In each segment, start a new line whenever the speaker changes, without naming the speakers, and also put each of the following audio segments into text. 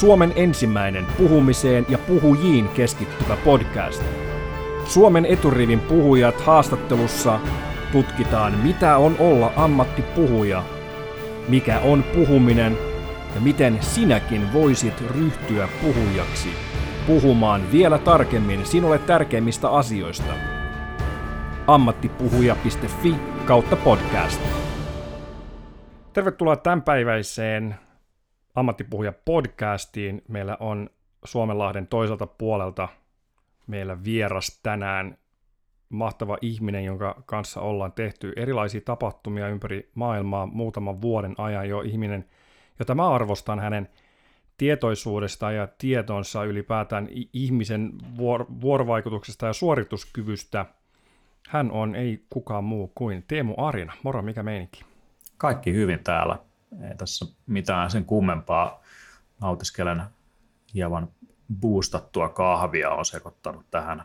Suomen ensimmäinen puhumiseen ja puhujiin keskittyvä podcast. Suomen eturivin puhujat haastattelussa tutkitaan, mitä on olla ammattipuhuja, mikä on puhuminen ja miten sinäkin voisit ryhtyä puhujaksi puhumaan vielä tarkemmin sinulle tärkeimmistä asioista. ammattipuhuja.fi kautta podcast. Tervetuloa tämänpäiväiseen Ammattipuhuja podcastiin. Meillä on Suomenlahden toiselta puolelta meillä vieras tänään mahtava ihminen, jonka kanssa ollaan tehty erilaisia tapahtumia ympäri maailmaa muutaman vuoden ajan jo ihminen, jota mä arvostan hänen tietoisuudesta ja tietonsa ylipäätään ihmisen vuor- vuorovaikutuksesta ja suorituskyvystä. Hän on ei kukaan muu kuin Teemu Arina. Moro, mikä meininki?
Kaikki hyvin täällä. Ei tässä mitään sen kummempaa. Nautiskelen hieman boostattua kahvia, on sekoittanut tähän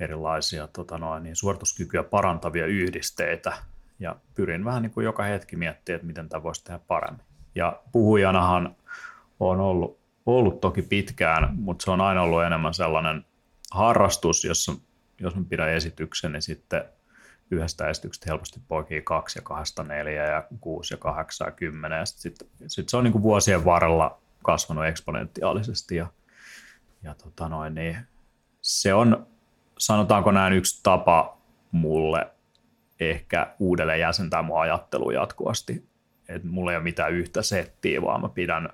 erilaisia tota noin, niin suorituskykyä parantavia yhdisteitä ja pyrin vähän niin kuin joka hetki miettimään, että miten tämä voisi tehdä paremmin. Ja puhujanahan on ollut, ollut toki pitkään, mutta se on aina ollut enemmän sellainen harrastus, jossa jos mä pidän esityksen, niin sitten yhdestä esityksestä helposti poikii kaksi ja kahdesta neljä ja kuusi ja kahdeksan ja kymmenen. Sitten sit, se on niin kuin vuosien varrella kasvanut eksponentiaalisesti ja, ja tota noin, niin se on, sanotaanko näin, yksi tapa mulle ehkä uudelleen jäsentää mun ajattelua jatkuvasti. Että mulla ei ole mitään yhtä settiä, vaan mä pidän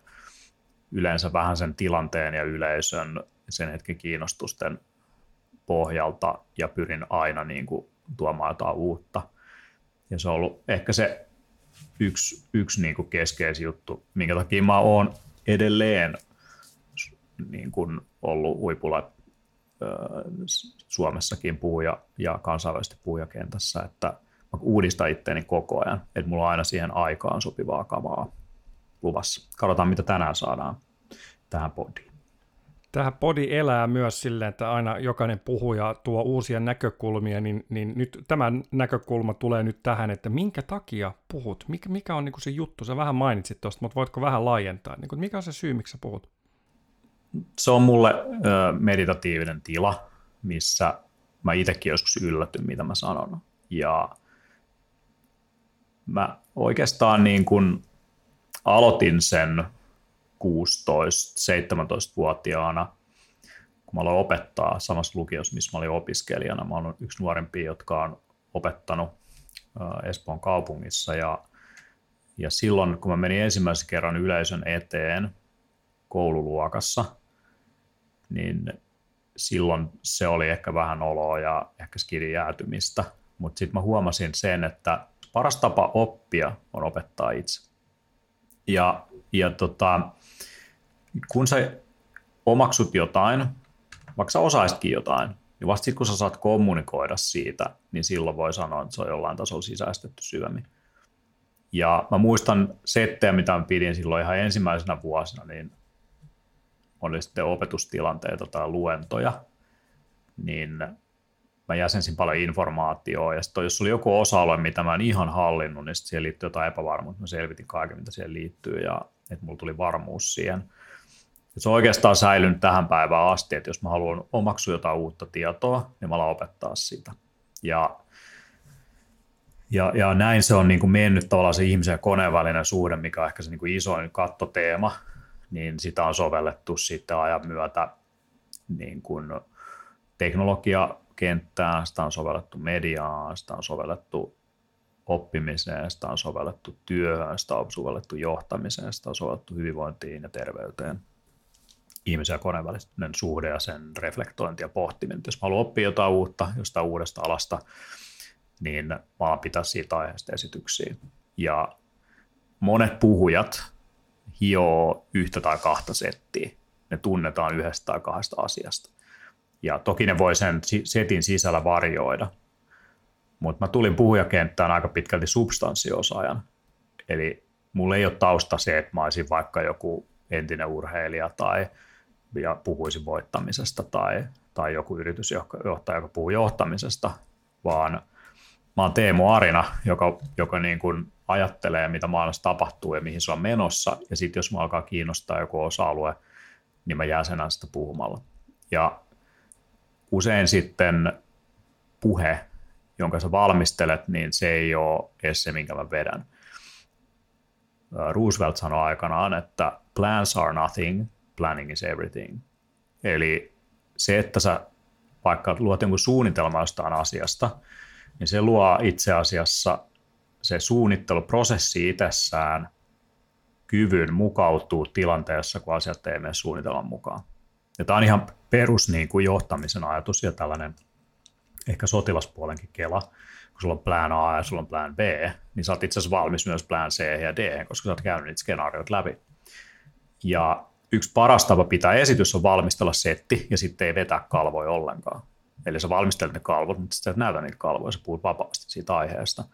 yleensä vähän sen tilanteen ja yleisön sen hetken kiinnostusten pohjalta ja pyrin aina niin kuin tuomaan jotain uutta. Ja se on ollut ehkä se yksi, yksi niin kuin keskeisin juttu, minkä takia mä oon edelleen niin kuin ollut huipulla Suomessakin puhuja ja kansainvälisesti puhujakentässä, että mä uudistan itteeni koko ajan, että mulla on aina siihen aikaan sopivaa kamaa luvassa. Katsotaan, mitä tänään saadaan tähän podiin.
Tähän podi elää myös silleen, että aina jokainen puhuja tuo uusia näkökulmia, niin, niin nyt tämä näkökulma tulee nyt tähän, että minkä takia puhut? Mikä, mikä on niin se juttu? Sä vähän mainitsit tuosta, mutta voitko vähän laajentaa? Niin kuin, mikä on se syy, miksi sä puhut?
Se on mulle ö, meditatiivinen tila, missä mä itsekin joskus yllätyn, mitä mä sanon. Ja mä oikeastaan niin kuin aloitin sen 16-17-vuotiaana, kun mä aloin opettaa samassa lukiossa, missä mä olin opiskelijana. Mä olen yksi nuorempi, jotka on opettanut Espoon kaupungissa ja, ja silloin, kun mä menin ensimmäisen kerran yleisön eteen koululuokassa, niin silloin se oli ehkä vähän oloa ja ehkä skidin jäätymistä, mutta sitten mä huomasin sen, että paras tapa oppia on opettaa itse. Ja, ja tota, kun sä omaksut jotain, vaikka sä osaisitkin jotain, niin vasta sitten kun sä saat kommunikoida siitä, niin silloin voi sanoa, että se on jollain tasolla sisäistetty syvemmin. Ja mä muistan settejä, mitä mä pidin silloin ihan ensimmäisenä vuosina, niin oli sitten opetustilanteita tai luentoja, niin mä jäsensin paljon informaatiota, ja sitten jos oli joku osa-alue, mitä mä en ihan hallinnut, niin sitten siihen liittyy jotain epävarmuutta, mä selvitin kaiken, mitä siihen liittyy, ja että mulla tuli varmuus siihen. Se on oikeastaan säilynyt tähän päivään asti, että jos mä haluan omaksua jotain uutta tietoa, niin mä alan opettaa sitä. Ja, ja, ja näin se on niin kuin mennyt tavallaan se ihmisen ja koneen välinen suhde, mikä on ehkä se niin kuin isoin kattoteema, niin sitä on sovellettu sitten ajan myötä niin kuin teknologiakenttään, sitä on sovellettu mediaan, sitä on sovellettu oppimiseen, sitä on sovellettu työhön, sitä on sovellettu johtamiseen, sitä on sovellettu hyvinvointiin ja terveyteen ihmisen ja koneen välinen suhde ja sen reflektointi ja pohtiminen. Jos mä haluan oppia jotain uutta jostain uudesta alasta, niin mä pitää siitä aiheesta esityksiä. Ja monet puhujat hioo yhtä tai kahta settiä. Ne tunnetaan yhdestä tai kahdesta asiasta. Ja toki ne voi sen setin sisällä varjoida. Mutta mä tulin puhujakenttään aika pitkälti substanssiosaajan. Eli mulla ei ole tausta se, että mä olisin vaikka joku entinen urheilija tai ja puhuisi voittamisesta tai, tai joku yritysjohtaja, joka puhuu johtamisesta, vaan mä oon Teemu Arina, joka, joka niin kuin ajattelee, mitä maailmassa tapahtuu ja mihin se on menossa. Ja sitten jos mä alkaa kiinnostaa joku osa-alue, niin mä jäsenän sitä puhumalla. Ja usein sitten puhe, jonka sä valmistelet, niin se ei ole edes se, minkä mä vedän. Roosevelt sanoi aikanaan, että plans are nothing, planning is everything. Eli se, että sä vaikka luot jonkun suunnitelma jostain asiasta, niin se luo itse asiassa se suunnitteluprosessi itsessään kyvyn mukautuu tilanteessa, kun asiat ei mene suunnitelman mukaan. Ja tämä on ihan perus niin kuin johtamisen ajatus ja tällainen ehkä sotilaspuolenkin kela, kun sulla on plan A ja sulla on plan B, niin sä oot itse asiassa valmis myös plan C ja D, koska sä oot käynyt niitä skenaarioita läpi. Ja yksi paras tapa pitää esitys on valmistella setti ja sitten ei vetää kalvoja ollenkaan. Eli sä valmistelet ne kalvot, mutta sitten et näytä niitä kalvoja, sä puhut vapaasti siitä aiheesta.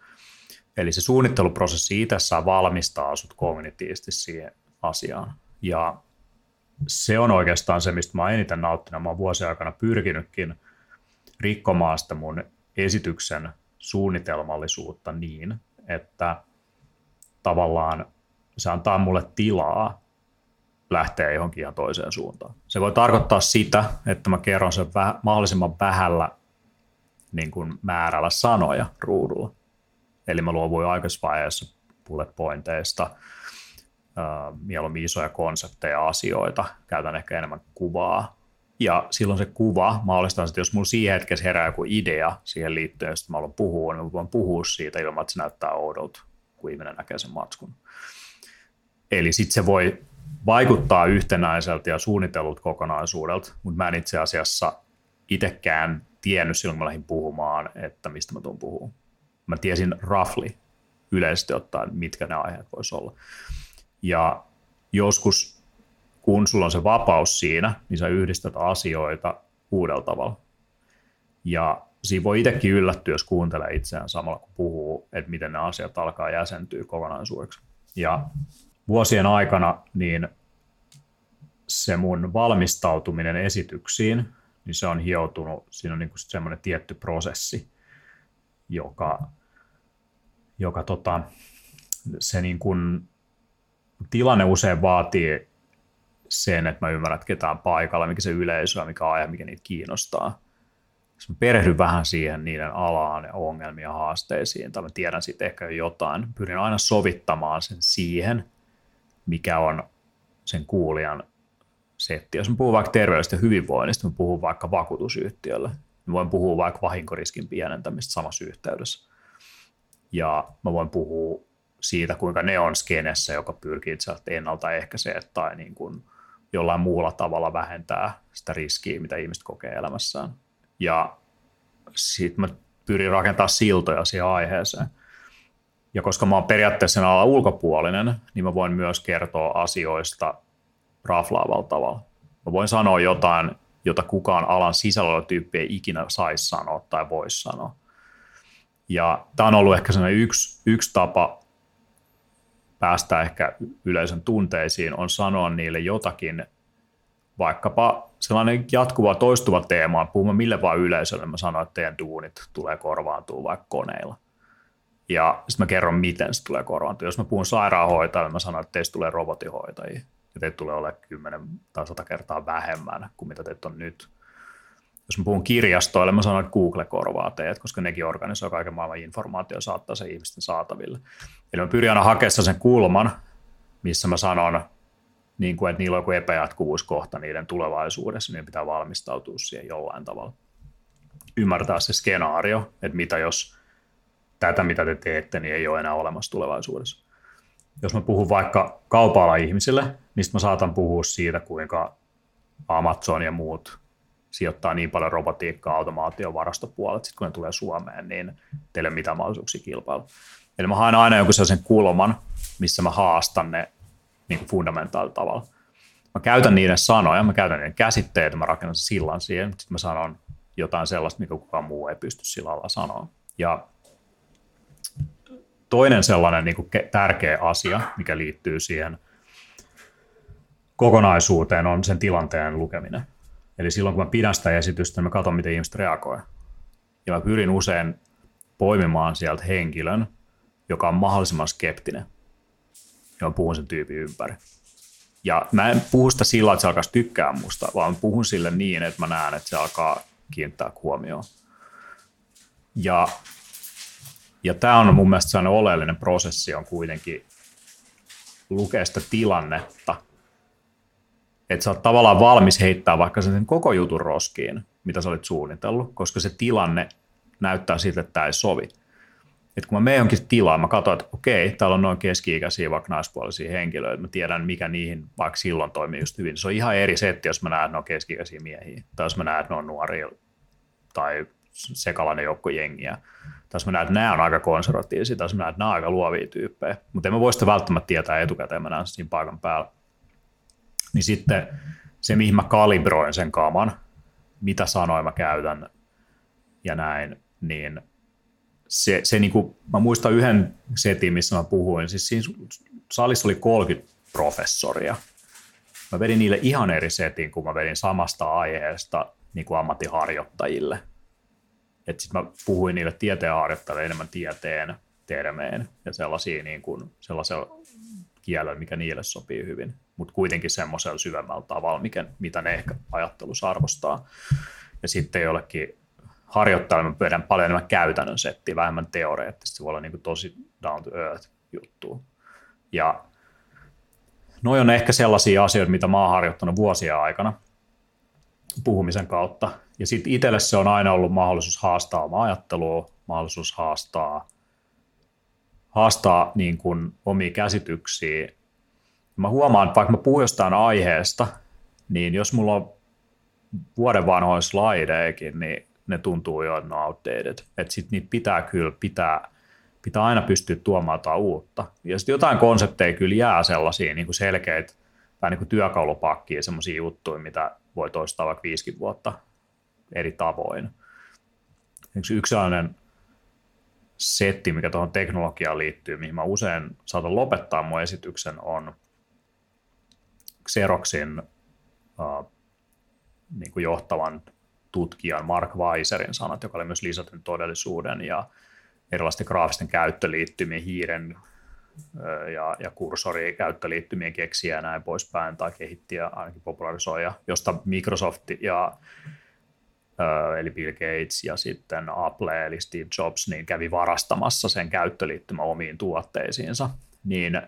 Eli se suunnitteluprosessi itsessään valmistaa sut kognitiivisesti siihen asiaan. Ja se on oikeastaan se, mistä mä oon eniten nauttinut. Mä oon vuosien aikana pyrkinytkin rikkomaan sitä mun esityksen suunnitelmallisuutta niin, että tavallaan se antaa mulle tilaa lähteä johonkin ihan toiseen suuntaan. Se voi tarkoittaa sitä, että mä kerron sen väh- mahdollisimman vähällä niin kuin määrällä sanoja ruudulla. Eli mä luovuin aikaisessa vaiheessa bullet pointeista, äh, mieluummin isoja konsepteja, asioita, käytän ehkä enemmän kuvaa. Ja silloin se kuva mahdollistaa, että jos mulla siihen hetkessä herää joku idea siihen liittyen, josta mä haluan puhua, niin mä voin puhua siitä ilman, että se näyttää oudolta, kun ihminen näkee sen matskun. Eli sitten se voi vaikuttaa yhtenäiseltä ja suunnitellut kokonaisuudelta, mutta mä en itse asiassa itsekään tiennyt silloin, kun mä lähdin puhumaan, että mistä mä tuun puhumaan. Mä tiesin roughly yleisesti ottaen, mitkä ne aiheet voisi olla. Ja joskus, kun sulla on se vapaus siinä, niin sä yhdistät asioita uudella tavalla. Ja siinä voi itsekin yllättyä, jos kuuntelee itseään samalla, kun puhuu, että miten ne asiat alkaa jäsentyä kokonaisuudeksi. Ja vuosien aikana niin se mun valmistautuminen esityksiin, niin se on hioutunut, siinä on niin semmoinen tietty prosessi, joka, joka tota, se niin kuin, tilanne usein vaatii sen, että mä ymmärrän, että ketään paikalla, mikä se yleisö on, mikä aihe, mikä niitä kiinnostaa. Jos mä perehdyn vähän siihen niiden alaan ja ongelmia haasteisiin, tai mä tiedän siitä ehkä jo jotain, pyrin aina sovittamaan sen siihen, mikä on sen kuulijan setti. Jos mä puhun vaikka terveydestä ja hyvinvoinnista, mä puhun vaikka vakuutusyhtiölle. Mä voin puhua vaikka vahinkoriskin pienentämistä samassa yhteydessä. Ja mä voin puhua siitä, kuinka ne on skenessä, joka pyrkii itse ennaltaehkäisee tai niin kuin jollain muulla tavalla vähentää sitä riskiä, mitä ihmiset kokee elämässään. Ja sitten mä pyrin rakentamaan siltoja siihen aiheeseen. Ja koska mä oon periaatteessa alan ulkopuolinen, niin mä voin myös kertoa asioista raflaavalla tavalla. Mä voin sanoa jotain, jota kukaan alan sisällä tyyppi ei ikinä saisi sanoa tai voisi sanoa. Ja tämä on ollut ehkä sellainen yksi, yksi tapa päästä ehkä yleisön tunteisiin, on sanoa niille jotakin, vaikkapa sellainen jatkuva toistuva teema, puhumme mille vaan yleisölle, mä sanon, että teidän duunit tulee korvaantua vaikka koneilla. Ja sitten mä kerron, miten se tulee korvaantua. Jos mä puhun sairaanhoitajalle, mä sanon, että teistä tulee robotihoitajia. Ja teitä tulee olemaan 10 tai 100 kertaa vähemmän kuin mitä teitä on nyt. Jos mä puhun kirjastoille, mä sanon, että Google korvaa teidät, koska nekin organisoi kaiken maailman informaatio saattaa se ihmisten saataville. Eli mä pyrin aina hakemaan sen kulman, missä mä sanon, niin kuin, että niillä on joku epäjatkuvuuskohta niiden tulevaisuudessa, niin pitää valmistautua siihen jollain tavalla. Ymmärtää se skenaario, että mitä jos tätä, mitä te teette, niin ei ole enää olemassa tulevaisuudessa. Jos mä puhun vaikka kaupalla ihmisille, niin mä saatan puhua siitä, kuinka Amazon ja muut sijoittaa niin paljon robotiikkaa, automaatio, varastopuolet, sitten kun ne tulee Suomeen, niin teille ei mitään mahdollisuuksia kilpailla. Eli mä haen aina jonkun sellaisen kulman, missä mä haastan ne niin kuin fundamentaalilla tavalla. Mä käytän niiden sanoja, mä käytän niiden käsitteitä, mä rakennan sillan siihen, sitten mä sanon jotain sellaista, mikä kukaan muu ei pysty sillä lailla sanoa. Ja toinen sellainen niin kuin tärkeä asia, mikä liittyy siihen kokonaisuuteen, on sen tilanteen lukeminen. Eli silloin, kun mä pidän sitä esitystä, niin mä katson, miten ihmiset reagoi. Ja mä pyrin usein poimimaan sieltä henkilön, joka on mahdollisimman skeptinen. Ja mä puhun sen tyypin ympäri. Ja mä en puhu sitä sillä, että se alkaisi tykkää musta, vaan puhun sille niin, että mä näen, että se alkaa kiinnittää huomioon. Ja, ja tämä on mun mielestä sellainen oleellinen prosessi on kuitenkin lukea sitä tilannetta, että sä oot tavallaan valmis heittää vaikka sen koko jutun roskiin, mitä sä olit suunnitellut, koska se tilanne näyttää siltä, että tämä ei sovi. Et kun mä menen jonkin tilaan, mä katson, että okei, täällä on noin keski-ikäisiä vaikka naispuolisia henkilöitä, mä tiedän, mikä niihin vaikka silloin toimii just hyvin. Se on ihan eri setti, jos mä näen, että ne on keski-ikäisiä miehiä, tai jos mä näen, että ne on nuoria, tai sekalainen joukko jengiä. Jos mä näen, että nämä on aika konservatiivisia, jos mä näen, että nämä on aika luovia tyyppejä. Mutta en mä voi sitä välttämättä tietää etukäteen, mä näen siinä paikan päällä. Niin sitten se, mihin mä kalibroin sen kaman, mitä sanoja mä käytän ja näin, niin se, se niin kuin, mä muistan yhden setin, missä mä puhuin, siis siinä salissa oli 30 professoria. Mä vedin niille ihan eri setin, kun mä vedin samasta aiheesta niin kuin ammattiharjoittajille. Sitten mä puhuin niille tieteenharjoittajille enemmän tieteen termeen ja sellaisia niin kuin, sellaisella kielellä, mikä niille sopii hyvin, mutta kuitenkin semmoisella syvemmällä tavalla, mikä, mitä ne ehkä ajattelussa arvostaa. Ja sitten jollekin harjoittajalle mä pyydän paljon enemmän käytännön settiä, vähemmän teoreettisesti, se voi olla niin kuin tosi down to earth juttu. Ja noi on ehkä sellaisia asioita, mitä mä oon harjoittanut vuosia aikana puhumisen kautta. Ja sitten itselle se on aina ollut mahdollisuus haastaa oma ajattelua, mahdollisuus haastaa, haastaa niin kuin omia käsityksiä. Mä huomaan, että vaikka mä puhun jostain aiheesta, niin jos mulla on vuoden vanhoja slideekin, niin ne tuntuu jo, että ne on outdated. Että sitten niitä pitää kyllä pitää, pitää aina pystyä tuomaan jotain uutta. Ja sitten jotain konsepteja kyllä jää sellaisia niin kuin selkeitä, tai niin kuin työkalupakkia, sellaisia juttuja, mitä voi toistaa vaikka 50 vuotta eri tavoin. Yksi, yksi sellainen setti, mikä tuohon teknologiaan liittyy, mihin mä usein saatan lopettaa mun esityksen, on Xeroxin uh, niin kuin johtavan tutkijan Mark Weiserin sanat, joka oli myös lisätyn todellisuuden ja erilaisten graafisten käyttöliittymien, hiiren ja, ja kursori käyttöliittymien keksiä ja näin poispäin, tai kehittiä ainakin popularisoija, josta Microsoft ja eli Bill Gates ja sitten Apple eli Steve Jobs niin kävi varastamassa sen käyttöliittymän omiin tuotteisiinsa, niin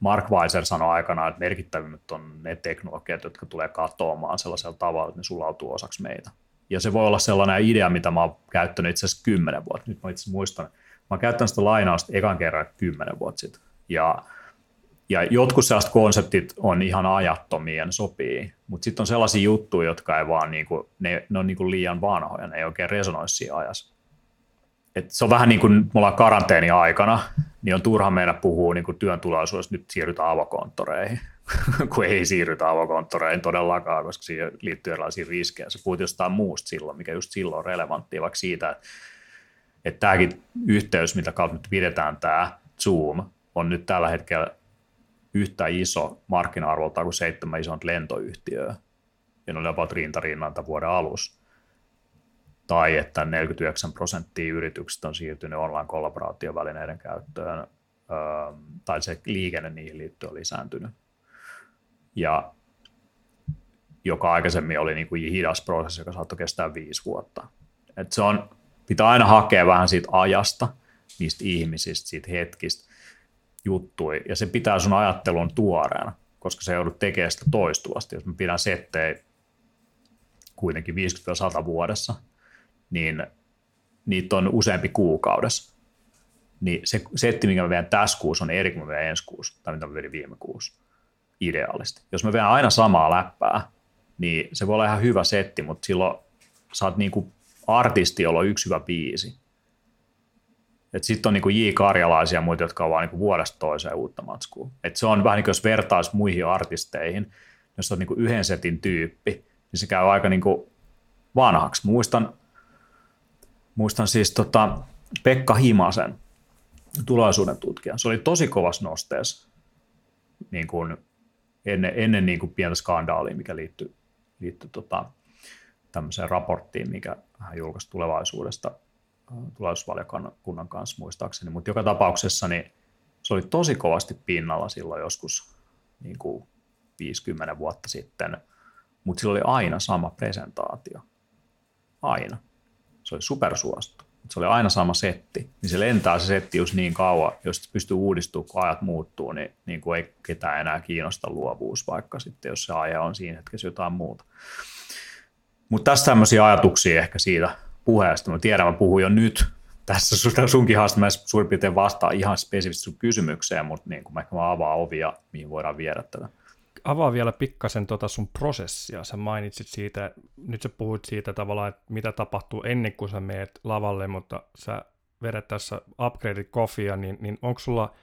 Mark Weiser sanoi aikanaan, että merkittävimmät on ne teknologiat, jotka tulee katoamaan sellaisella tavalla, että ne sulautuu osaksi meitä. Ja se voi olla sellainen idea, mitä mä oon käyttänyt itse asiassa kymmenen vuotta. Nyt mä itse muistan, mä oon käyttänyt sitä lainausta ekan kerran kymmenen vuotta sitten. Ja, ja jotkut sellaiset konseptit on ihan ajattomia, sopii, mutta sitten on sellaisia juttuja, jotka ei vaan, niinku, ne, ne on niinku liian vanhoja, ne ei oikein resonoi siinä ajassa. Et se on vähän niin kuin me ollaan karanteeni aikana, niin on turha meidän puhua niin työn tulevaisuudesta, nyt siirrytään avokonttoreihin, kun ei siirrytä avokonttoreihin todellakaan, koska siihen liittyy erilaisia riskejä. Se puhut jostain muusta silloin, mikä just silloin on relevanttia, vaikka siitä, että, että tämäkin yhteys, mitä kautta nyt pidetään tämä Zoom, on nyt tällä hetkellä yhtä iso markkina-arvolta kuin seitsemän isot lentoyhtiöä, ja ne oli about rintarinnan vuoden alussa tai että 49 prosenttia yrityksistä on siirtynyt online-kollaboraatiovälineiden käyttöön, tai se liikenne niihin liittyen on lisääntynyt. Ja joka aikaisemmin oli niin kuin hidas prosessi, joka saattoi kestää viisi vuotta. Et se on, pitää aina hakea vähän siitä ajasta, niistä ihmisistä, siitä hetkistä juttui, ja se pitää sun ajattelun tuoreena, koska se joudut tekemään sitä toistuvasti. Jos mä pidän settejä kuitenkin 50-100 vuodessa, niin niitä on useampi kuukaudessa. Niin se setti, minkä mä vedän tässä kuussa, on eri kuin mä ensi kuussa, tai mitä mä vedin viime kuussa, ideaalisti. Jos mä vedän aina samaa läppää, niin se voi olla ihan hyvä setti, mutta silloin sä oot niinku artisti, jolla on yksi hyvä biisi. Sitten on niinku J. Karjalaisia ja muita, jotka on vaan niinku vuodesta toiseen uutta matskua. Et se on vähän niin kuin jos vertaisi muihin artisteihin, jos on niinku yhden setin tyyppi, niin se käy aika niinku vanhaksi. Muistan muistan siis tota Pekka Himasen, tulevaisuuden tutkija. Se oli tosi kovas nosteessa niin kuin ennen, ennen niin kuin pientä skandaalia, mikä liittyi, liittyi tota, tämmöiseen raporttiin, mikä hän julkaisi tulevaisuudesta tulevaisuusvaliokunnan kanssa muistaakseni, mutta joka tapauksessa niin se oli tosi kovasti pinnalla silloin joskus niin kuin 50 vuotta sitten, mutta sillä oli aina sama presentaatio. Aina. Se oli supersuosittu. Se oli aina sama setti. Niin se lentää se setti just niin kauan, jos pystyy uudistumaan, kun ajat muuttuu, niin, niin kuin ei ketään enää kiinnosta luovuus, vaikka sitten jos se aihe on siinä hetkessä jotain muuta. Mutta tässä tämmöisiä ajatuksia ehkä siitä puheesta. Mä tiedän, mä puhun jo nyt tässä sunkin haastattelussa suurin piirtein vastaa ihan spesifisesti sun kysymykseen, mutta niin kuin mä ehkä avaan ovia, mihin voidaan viedä tätä.
Avaa vielä pikkasen tota sun prosessia. Sä mainitsit siitä, nyt sä puhuit siitä tavallaan, että mitä tapahtuu ennen kuin sä meet lavalle, mutta sä vedät tässä upgrade coffeea, niin, niin onko sulla,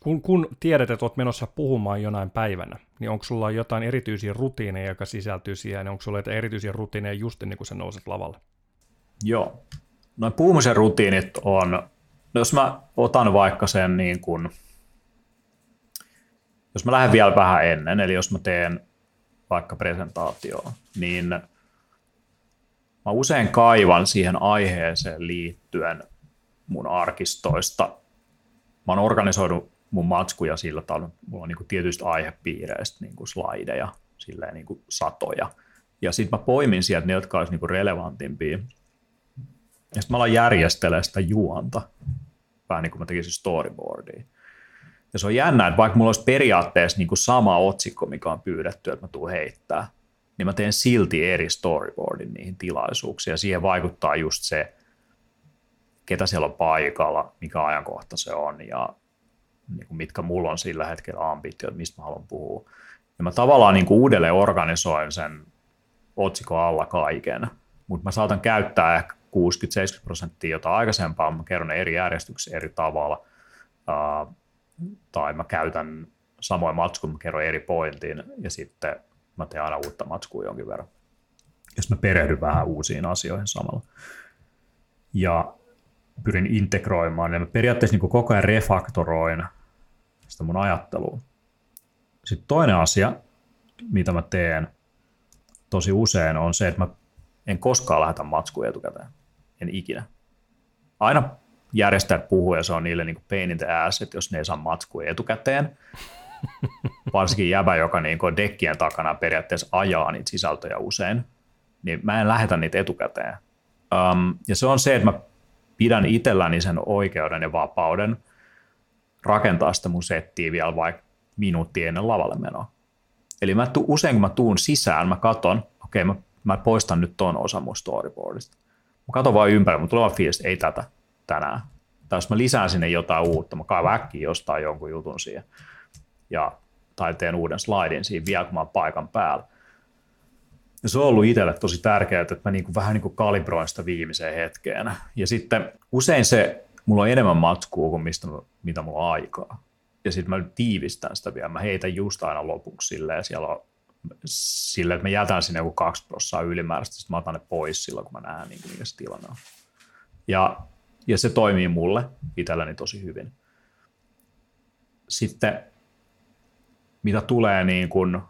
kun, kun tiedät, että oot menossa puhumaan jonain päivänä, niin onko sulla jotain erityisiä rutiineja, joka sisältyy siihen, onko sulla erityisiä rutiineja just ennen kuin sä nouset lavalle?
Joo, noin puhumisen rutiinit on, no jos mä otan vaikka sen niin kuin, jos mä lähden vielä vähän ennen, eli jos mä teen vaikka presentaatioon, niin mä usein kaivan siihen aiheeseen liittyen mun arkistoista. Mä oon organisoinut mun matskuja sillä tavalla, mulla on niin kuin tietyistä aihepiireistä niin kuin silleen niin kuin satoja. Ja sitten mä poimin sieltä ne, jotka olisi niin relevantimpia ja sitten mä alan järjestelemään sitä juonta, vähän niin kuin mä tekisin storyboardia. Ja se on jännä, että vaikka mulla olisi periaatteessa niin kuin sama otsikko, mikä on pyydetty, että mä tuun heittää, niin mä teen silti eri storyboardin niihin tilaisuuksiin. Ja siihen vaikuttaa just se, ketä siellä on paikalla, mikä ajankohta se on ja niin kuin mitkä mulla on sillä hetkellä ambitiot, mistä mä haluan puhua. Ja mä tavallaan niin kuin uudelleen organisoin sen otsikon alla kaiken, mutta mä saatan käyttää ehkä 60-70 prosenttia jotain aikaisempaa, mä kerron eri järjestyksiä eri tavalla, tai mä käytän samoin matskun, mä kerron eri pointin, ja sitten mä teen aina uutta matskua jonkin verran, jos mä perehdyn vähän uusiin asioihin samalla. Ja pyrin integroimaan, ja mä periaatteessa niin koko ajan refaktoroin sitä mun ajattelua. Sitten toinen asia, mitä mä teen tosi usein, on se, että mä en koskaan lähetä matskuja etukäteen en ikinä. Aina järjestäjät puhuu ja se on niille niin pain in the ass, että jos ne ei saa matskua etukäteen, varsinkin jäbä, joka niin kuin dekkien takana periaatteessa ajaa niitä sisältöjä usein, niin mä en lähetä niitä etukäteen. Um, ja se on se, että mä pidän itselläni sen oikeuden ja vapauden rakentaa sitä mun settiä vielä vaikka minuutti ennen lavalle menoa. Eli mä tu, usein kun mä tuun sisään, mä katon, okei okay, mä, mä poistan nyt ton osa mun storyboardista. Mä katson vaan ympäri, mutta tulee vaan fiilis, ei tätä tänään. Tai jos mä lisään sinne jotain uutta, mä kaivan äkkiä jostain jonkun jutun siihen. Ja, tai teen uuden slaidin siinä vielä, kun mä oon paikan päällä. Ja se on ollut itselle tosi tärkeää, että mä niinku, vähän niinku kalibroin sitä viimeiseen hetkeen. Ja sitten usein se, mulla on enemmän matskua kuin mistä, mitä mulla on aikaa. Ja sitten mä tiivistän sitä vielä. Mä heitän just aina lopuksi silleen, siellä on sille, että mä jätän sinne joku kaksi prossaa ylimääräistä, sitten mä otan ne pois silloin, kun mä näen, niin kuin, mikä se tilanne on. Ja, ja se toimii mulle itselläni tosi hyvin. Sitten mitä tulee niin kuin,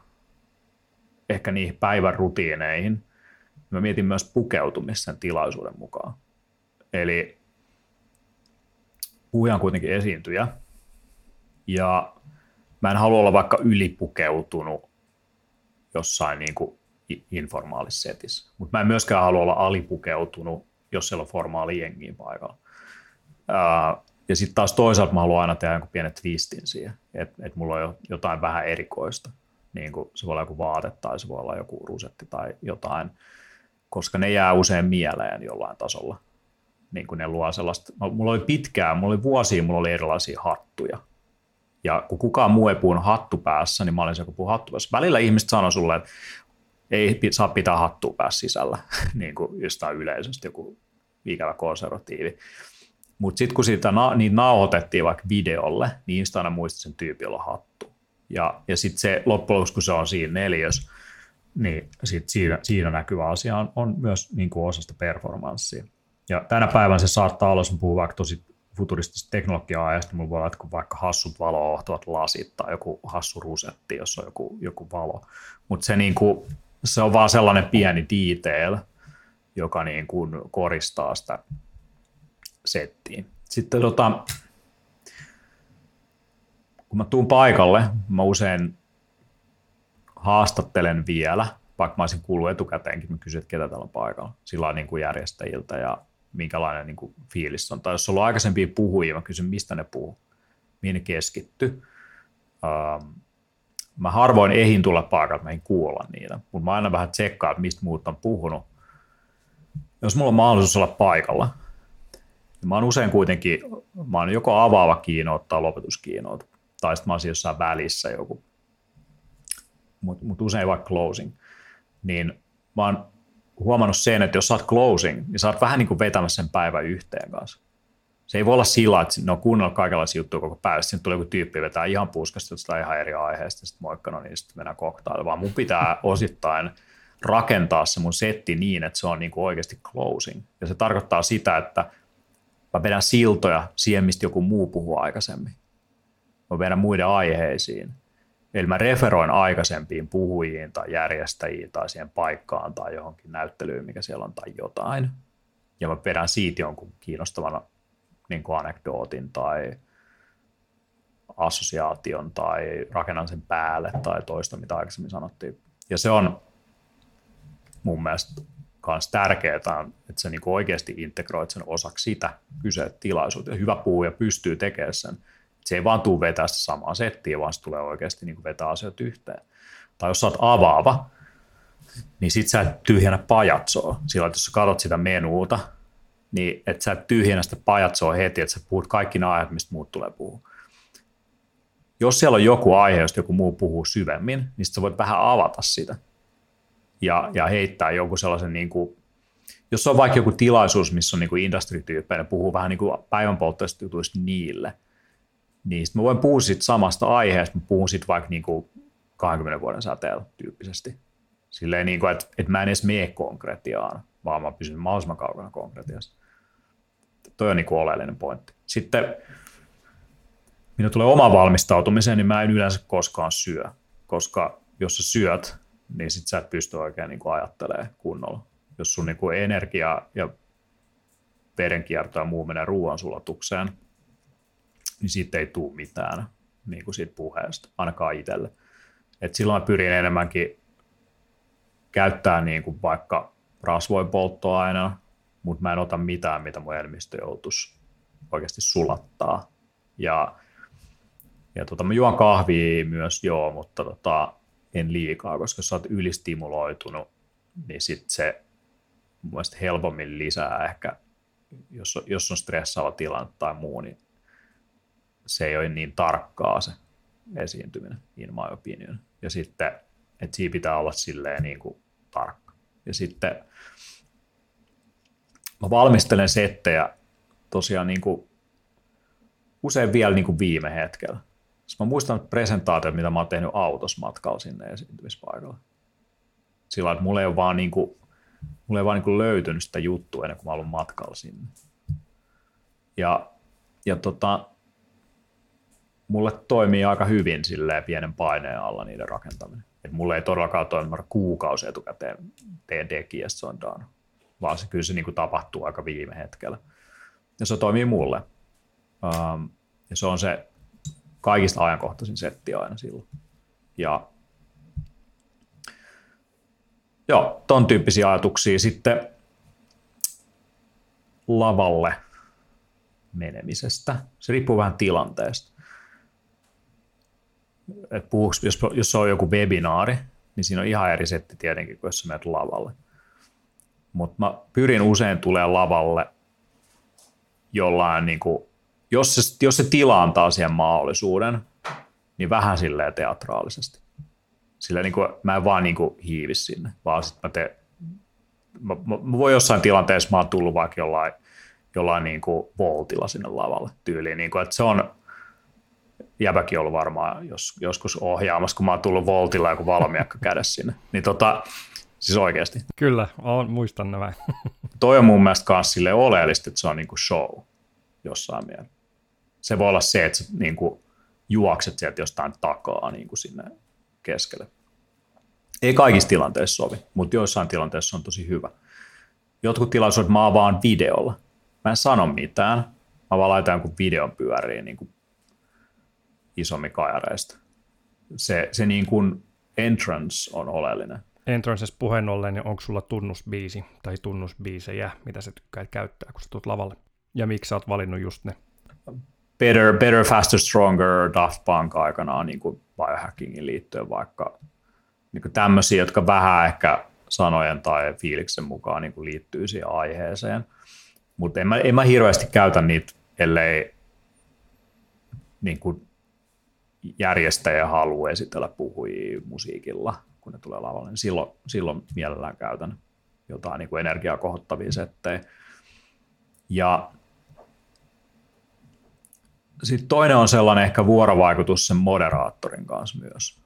ehkä niihin päivän rutiineihin, mä mietin myös pukeutumista sen tilaisuuden mukaan. Eli puhuja on kuitenkin esiintyjä, ja mä en halua olla vaikka ylipukeutunut jossain niin kuin informaalisessa setissä. Mutta mä en myöskään halua olla alipukeutunut, jos siellä on formaali jengiin paikalla. Ää, ja sitten taas toisaalta mä haluan aina tehdä jonkun pienen twistin siihen, että et mulla on jotain vähän erikoista. Niin kuin se voi olla joku vaate tai se voi olla joku rusetti tai jotain, koska ne jää usein mieleen jollain tasolla. Niin kuin ne luo sellaista, mulla oli pitkään, mulla oli vuosia, mulla oli erilaisia hattuja. Ja kun kukaan muu ei puhunut hattu päässä, niin mä olin se, puhun hattu päässä. Välillä ihmiset sanoo sulle, että ei saa pitää hattua päässä sisällä, niin kuin jostain yleisesti joku ikävä konservatiivi. Mutta sitten kun siitä na- niitä nauhoitettiin vaikka videolle, niin sitä aina muisti sen tyypin olla hattu. Ja, ja sitten se loppujen lopuksi, kun se on siinä neljäs, niin sit siinä, siinä näkyvä asia on, on myös niin kuin osa sitä performanssia. Ja tänä päivänä se saattaa olla, jos puhuu vaikka tosi futuristista teknologiaa, ja sitten mulla voi olla että vaikka hassut valoohtuvat lasit tai joku hassu rusetti, jossa on joku, joku valo. Mutta se, niinku, se on vaan sellainen pieni detail, joka niin kuin koristaa sitä settiin. Sitten tota, kun mä tuun paikalle, mä usein haastattelen vielä, vaikka mä olisin kuullut etukäteenkin, mä kysyn, että ketä täällä on paikalla, sillä niin kuin järjestäjiltä ja minkälainen niin kuin fiilis on. Tai jos on aikaisempia puhujia, mä kysyn, mistä ne puhuu, mihin ne keskitty. Ähm, mä harvoin ehin tulla paikalle, mä en kuulla niitä, mutta mä aina vähän tsekkaan, että mistä muut on puhunut. Jos mulla on mahdollisuus olla paikalla, niin mä oon usein kuitenkin, mä oon joko avaava kiinnoot tai lopetuskiinnoot, tai sitten mä oon jossain välissä joku, mutta mut usein vaikka closing, niin mä oon huomannut sen, että jos sä oot closing, niin sä oot vähän niin kuin vetämässä sen päivän yhteen kanssa. Se ei voi olla sillä, että ne on kuunnellut kaikenlaisia juttuja koko päivä, sitten tulee joku tyyppi vetää ihan puskasta jotain ihan eri aiheesta, sitten moikka, no niin sitten mennään koktaille, vaan mun pitää osittain rakentaa se mun setti niin, että se on niin kuin oikeasti closing. Ja se tarkoittaa sitä, että mä vedän siltoja siihen, mistä joku muu puhuu aikaisemmin. Mä vedän muiden aiheisiin. Eli mä referoin aikaisempiin puhujiin tai järjestäjiin tai siihen paikkaan tai johonkin näyttelyyn, mikä siellä on tai jotain. Ja mä vedän siitä jonkun kiinnostavan niin kuin anekdootin tai assosiaation tai rakennan sen päälle tai toista, mitä aikaisemmin sanottiin. Ja se on mun mielestä myös tärkeää, että sä niin oikeasti integroit sen osaksi sitä kyseet tilaisuutta. Ja hyvä puhuja pystyy tekemään sen se ei vaan tule vetää samaa settiä, vaan se tulee oikeasti niin vetää asiat yhteen. Tai jos sä oot avaava, niin sit sä et tyhjänä pajatsoa. Että jos sä katsot sitä menuuta, niin et sä et tyhjänä sitä pajatsoa heti, että sä puhut kaikki ne aiheet, mistä muut tulee puhua. Jos siellä on joku aihe, josta joku muu puhuu syvemmin, niin sä voit vähän avata sitä ja, ja heittää joku sellaisen niin kuin, jos on vaikka joku tilaisuus, missä on niin kuin industry-tyyppejä, ne puhuu vähän niin kuin päivänpolttoista jutuista niille – niin mä voin puhua siitä samasta aiheesta, mä puhun siitä vaikka niin kuin 20 vuoden säteellä tyyppisesti. Silleen, niin kuin, että, että mä en edes mene konkretiaan, vaan mä pysyn mahdollisimman kaukana konkretiasta. Toi on niin kuin oleellinen pointti. Sitten minä tulee oma valmistautumiseen, niin mä en yleensä koskaan syö, koska jos sä syöt, niin sit sä et pysty oikein niin kuin ajattelemaan kunnolla. Jos sun niin kuin energia ja verenkierto ja muu menee ruoansulatukseen, niin siitä ei tule mitään niin kuin siitä puheesta, ainakaan itselle. Et silloin pyrin enemmänkin käyttää niin kuin vaikka rasvoin polttoaina, mutta mä en ota mitään, mitä mun elimistö joutuisi oikeasti sulattaa. Ja, ja tota, mä juon kahvia myös joo, mutta tota, en liikaa, koska sä oot ylistimuloitunut, niin sit se mun helpommin lisää ehkä, jos, jos on stressaava tilanne tai muu, niin se ei ole niin tarkkaa se esiintyminen, in my opinion. Ja sitten, että siinä pitää olla silleen niin kuin tarkka. Ja sitten mä valmistelen settejä tosiaan niin kuin usein vielä niin kuin viime hetkellä. Siis mä muistan presentaatiot, mitä mä oon tehnyt autossa matkalla sinne esiintymispaikalle. Sillä että mulla ei ole vaan, niin kuin, mulla ei vaan niin kuin löytynyt sitä juttua ennen kuin mä olen matkalla sinne. Ja, ja tota, mulle toimii aika hyvin silleen pienen paineen alla niiden rakentaminen. Et mulle ei todellakaan toimi kuukausi etukäteen teen on vaan se kyllä se niin kuin tapahtuu aika viime hetkellä. Ja se toimii mulle. Um, ja se on se kaikista ajankohtaisin setti aina silloin. Ja joo, ton tyyppisiä ajatuksia sitten lavalle menemisestä. Se riippuu vähän tilanteesta että puhuks, jos, jos on joku webinaari, niin siinä on ihan eri setti tietenkin kuin jos sä menet lavalle. Mutta mä pyrin usein tulee lavalle jollain, niin kuin, jos, se, jos se tila antaa siihen mahdollisuuden, niin vähän silleen teatraalisesti. Sillä niin kuin, mä en vaan niin kuin hiivi sinne, vaan sitten mä teen, mä, mä, mä voin jossain tilanteessa, mä oon tullut vaikka jollain, jollain niin kuin voltilla sinne lavalle tyyliin, niin kuin, että se on, jäbäkin ollut varmaan jos, joskus ohjaamassa, kun mä oon tullut Voltilla joku valmiakka kädä sinne. Niin tota, siis oikeasti.
Kyllä, on, muistan nämä.
Toi on mun mielestä myös sille oleellista, että se on niinku show jossain mielessä. Se voi olla se, että sä niinku juokset sieltä jostain takaa niinku sinne keskelle. Ei kaikissa tilanteissa sovi, mutta joissain tilanteissa on tosi hyvä. Jotkut tilaisuudet mä vaan videolla, mä en sano mitään, mä vaan laitan jonkun videon pyöriin niin kuin isommin kajareista. Se, se niin kuin entrance on oleellinen.
Entrances puheen ollen, niin onko sulla tunnusbiisi tai tunnusbiisejä, mitä sä tykkäät käyttää, kun sä tulet lavalle? Ja miksi sä oot valinnut just ne?
Better, Better Faster, Stronger, Daft Punk aikanaan niin kuin biohackingin liittyen vaikka niin kuin tämmöisiä, jotka vähän ehkä sanojen tai fiiliksen mukaan niin kuin liittyy siihen aiheeseen. Mutta en mä, en mä hirveästi käytä niitä, ellei niin kuin järjestäjä haluaa esitellä puhujia musiikilla, kun ne tulee lavalle. Niin silloin, silloin mielellään käytän jotain niin kuin energiaa kohottavia settejä. Ja sitten toinen on sellainen ehkä vuorovaikutus sen moderaattorin kanssa myös.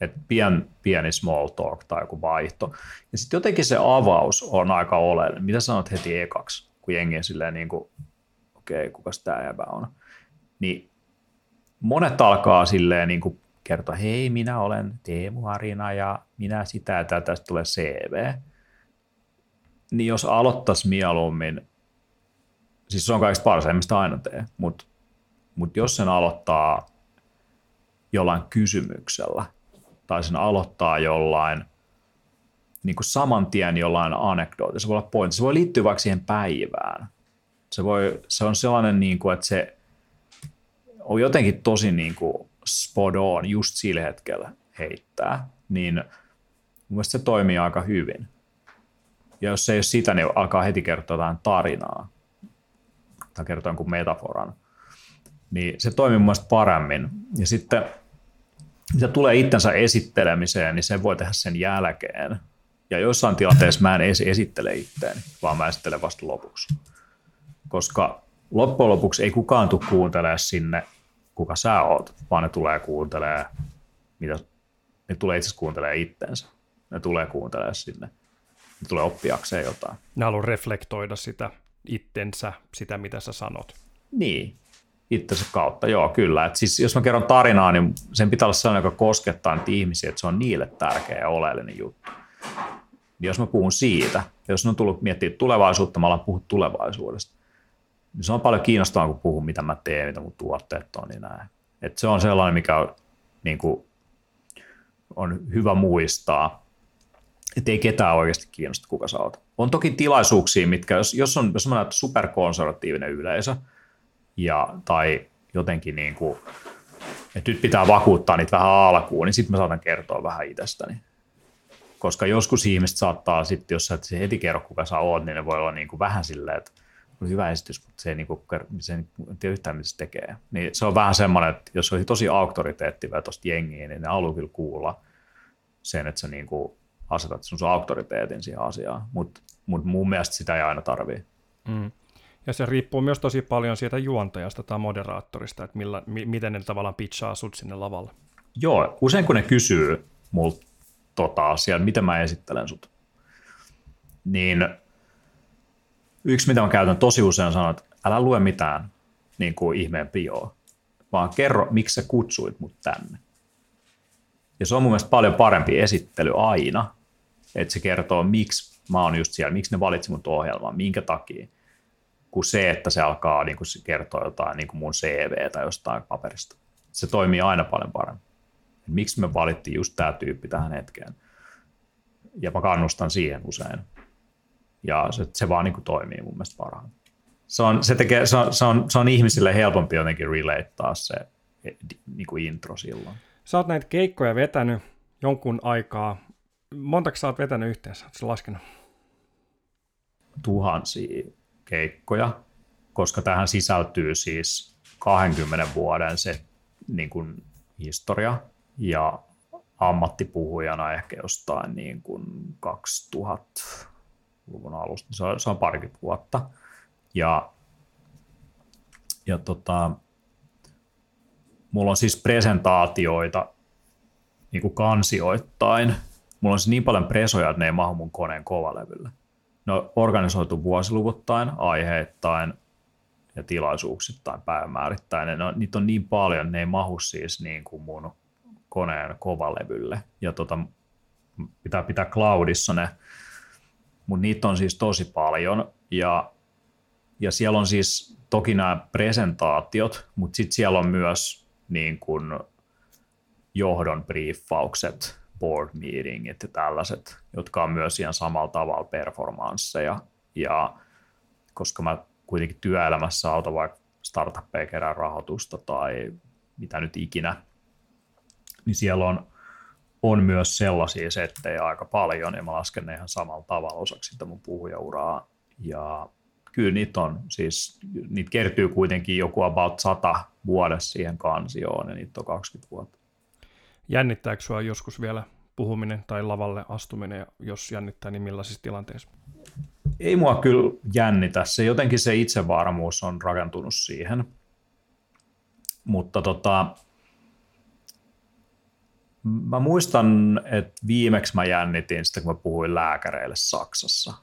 Et pien, pieni small talk tai joku vaihto. Ja sitten jotenkin se avaus on aika oleellinen. Mitä sanot heti ekaksi, kun jengi on silleen niin kuin, okei, okay, kukas tämä jäbä on. Niin monet alkaa silleen niin kuin kertoa, hei, minä olen Teemu Harina ja minä sitä ja tästä tulee CV. Niin jos aloittaisi mieluummin, siis se on kaikista paras, aina tee, mutta mutta jos sen aloittaa jollain kysymyksellä tai sen aloittaa jollain niin kuin saman tien jollain anekdooti, se voi olla pointti, se voi liittyä vaikka siihen päivään. Se, voi, se on sellainen, niin kuin, että se on jotenkin tosi niin kuin spot on just sillä hetkellä heittää, niin mun mielestä se toimii aika hyvin. Ja jos se ei ole sitä, niin alkaa heti kertoa jotain tarinaa tai kertoa jonkun metaforan – niin se toimii mun paremmin. Ja sitten mitä tulee itsensä esittelemiseen, niin sen voi tehdä sen jälkeen. Ja jossain tilanteessa mä en edes esittele itteeni, vaan mä esittelen vasta lopuksi. Koska loppujen lopuksi ei kukaan tule kuuntelemaan sinne, kuka sä oot, vaan ne tulee kuuntelemaan, mitä, ne tulee itse asiassa kuuntelemaan itsensä. Ne tulee kuuntelemaan sinne. Ne tulee oppiakseen jotain.
Ne haluaa reflektoida sitä itsensä, sitä mitä sä sanot.
Niin, itsensä kautta, joo kyllä. Et siis jos mä kerron tarinaa, niin sen pitää olla sellainen, joka koskettaa niitä ihmisiä, että se on niille tärkeä ja oleellinen juttu. Niin jos mä puhun siitä, jos on tullut miettiä tulevaisuutta, mä alan puhua tulevaisuudesta, se on paljon kiinnostavaa, kun puhun, mitä mä teen, mitä mun tuotteet on, niin näin. Et se on sellainen, mikä on, niin kuin, on hyvä muistaa, että ei ketään oikeasti kiinnosta, kuka sä oot. On toki tilaisuuksia, mitkä, jos, jos on, on superkonservatiivinen yleisö, ja, tai jotenkin niin kuin, että nyt pitää vakuuttaa niitä vähän alkuun, niin sitten mä saatan kertoa vähän itsestäni. Koska joskus ihmiset saattaa sitten, jos sä et heti kerro, kuka sä oot, niin ne voi olla niin kuin vähän silleen, että oli hyvä esitys, mutta se ei, niin kuin, se ei tiedä yhtään, mitä se tekee. Niin se on vähän semmoinen, että jos on tosi auktoriteettivetosta jengiä, niin ne haluaa kyllä kuulla sen, että sä niin kuin asetat sun auktoriteetin siihen asiaan. Mutta mut mun mielestä sitä ei aina tarvii. Mm.
Ja se riippuu myös tosi paljon siitä juontajasta tai moderaattorista, että millä, mi, miten ne tavallaan pitchaa sut sinne lavalle.
Joo, usein kun ne kysyy multa tota asiaa, miten mä esittelen sut, niin yksi mitä mä käytän tosi usein on että älä lue mitään niin kuin ihmeen pioa, vaan kerro, miksi sä kutsuit mut tänne. Ja se on mun mielestä paljon parempi esittely aina, että se kertoo, miksi mä oon just siellä, miksi ne valitsi mut ohjelmaan, minkä takia kuin se, että se alkaa niin kuin kertoa jotain niin kuin mun CV tai jostain paperista. Se toimii aina paljon paremmin. Miksi me valittiin just tämä tyyppi tähän hetkeen? Ja mä kannustan siihen usein. Ja se, se vaan niin kuin toimii mun mielestä parhaan. Se on, se, tekee, se, on, se, on, se on ihmisille helpompi jotenkin relateaa se niin kuin intro silloin.
Sä oot näitä keikkoja vetänyt jonkun aikaa. Montako sä oot vetänyt yhteensä? Oletko laskenut?
Tuhansia keikkoja, koska tähän sisältyy siis 20 vuoden se niin kuin historia ja ammattipuhujana ehkä jostain niin kuin 2000-luvun alusta. Se on, se on parikymmentä vuotta. Ja, ja tota, mulla on siis presentaatioita niin kuin kansioittain. Mulla on siis niin paljon presoja, että ne ei mahu mun koneen kovalevylle ne on organisoitu vuosiluvuttain, aiheittain ja tilaisuuksittain, päivämäärittäin. Ne on, niitä on niin paljon, ne ei mahu siis niin kuin mun koneen kovalevylle. Ja tota, pitää pitää cloudissa ne, mutta niitä on siis tosi paljon. Ja ja siellä on siis toki nämä presentaatiot, mutta sitten siellä on myös niin kuin johdon briefaukset, board meetingit ja tällaiset, jotka on myös ihan samalla tavalla performansseja. Ja koska mä kuitenkin työelämässä autan vaikka startuppeja kerää rahoitusta tai mitä nyt ikinä, niin siellä on, on myös sellaisia settejä aika paljon, ja mä lasken ne ihan samalla tavalla osaksi sitä mun puhujauraa. Ja kyllä niitä on, siis niitä kertyy kuitenkin joku about 100 vuodessa siihen kansioon, ja niitä on 20 vuotta.
Jännittääkö sinua joskus vielä puhuminen tai lavalle astuminen, jos jännittää, niin millaisissa tilanteissa?
Ei mua kyllä jännitä. Se jotenkin se itsevarmuus on rakentunut siihen. Mutta tota, mä muistan, että viimeksi mä jännitin sitä, kun mä puhuin lääkäreille Saksassa.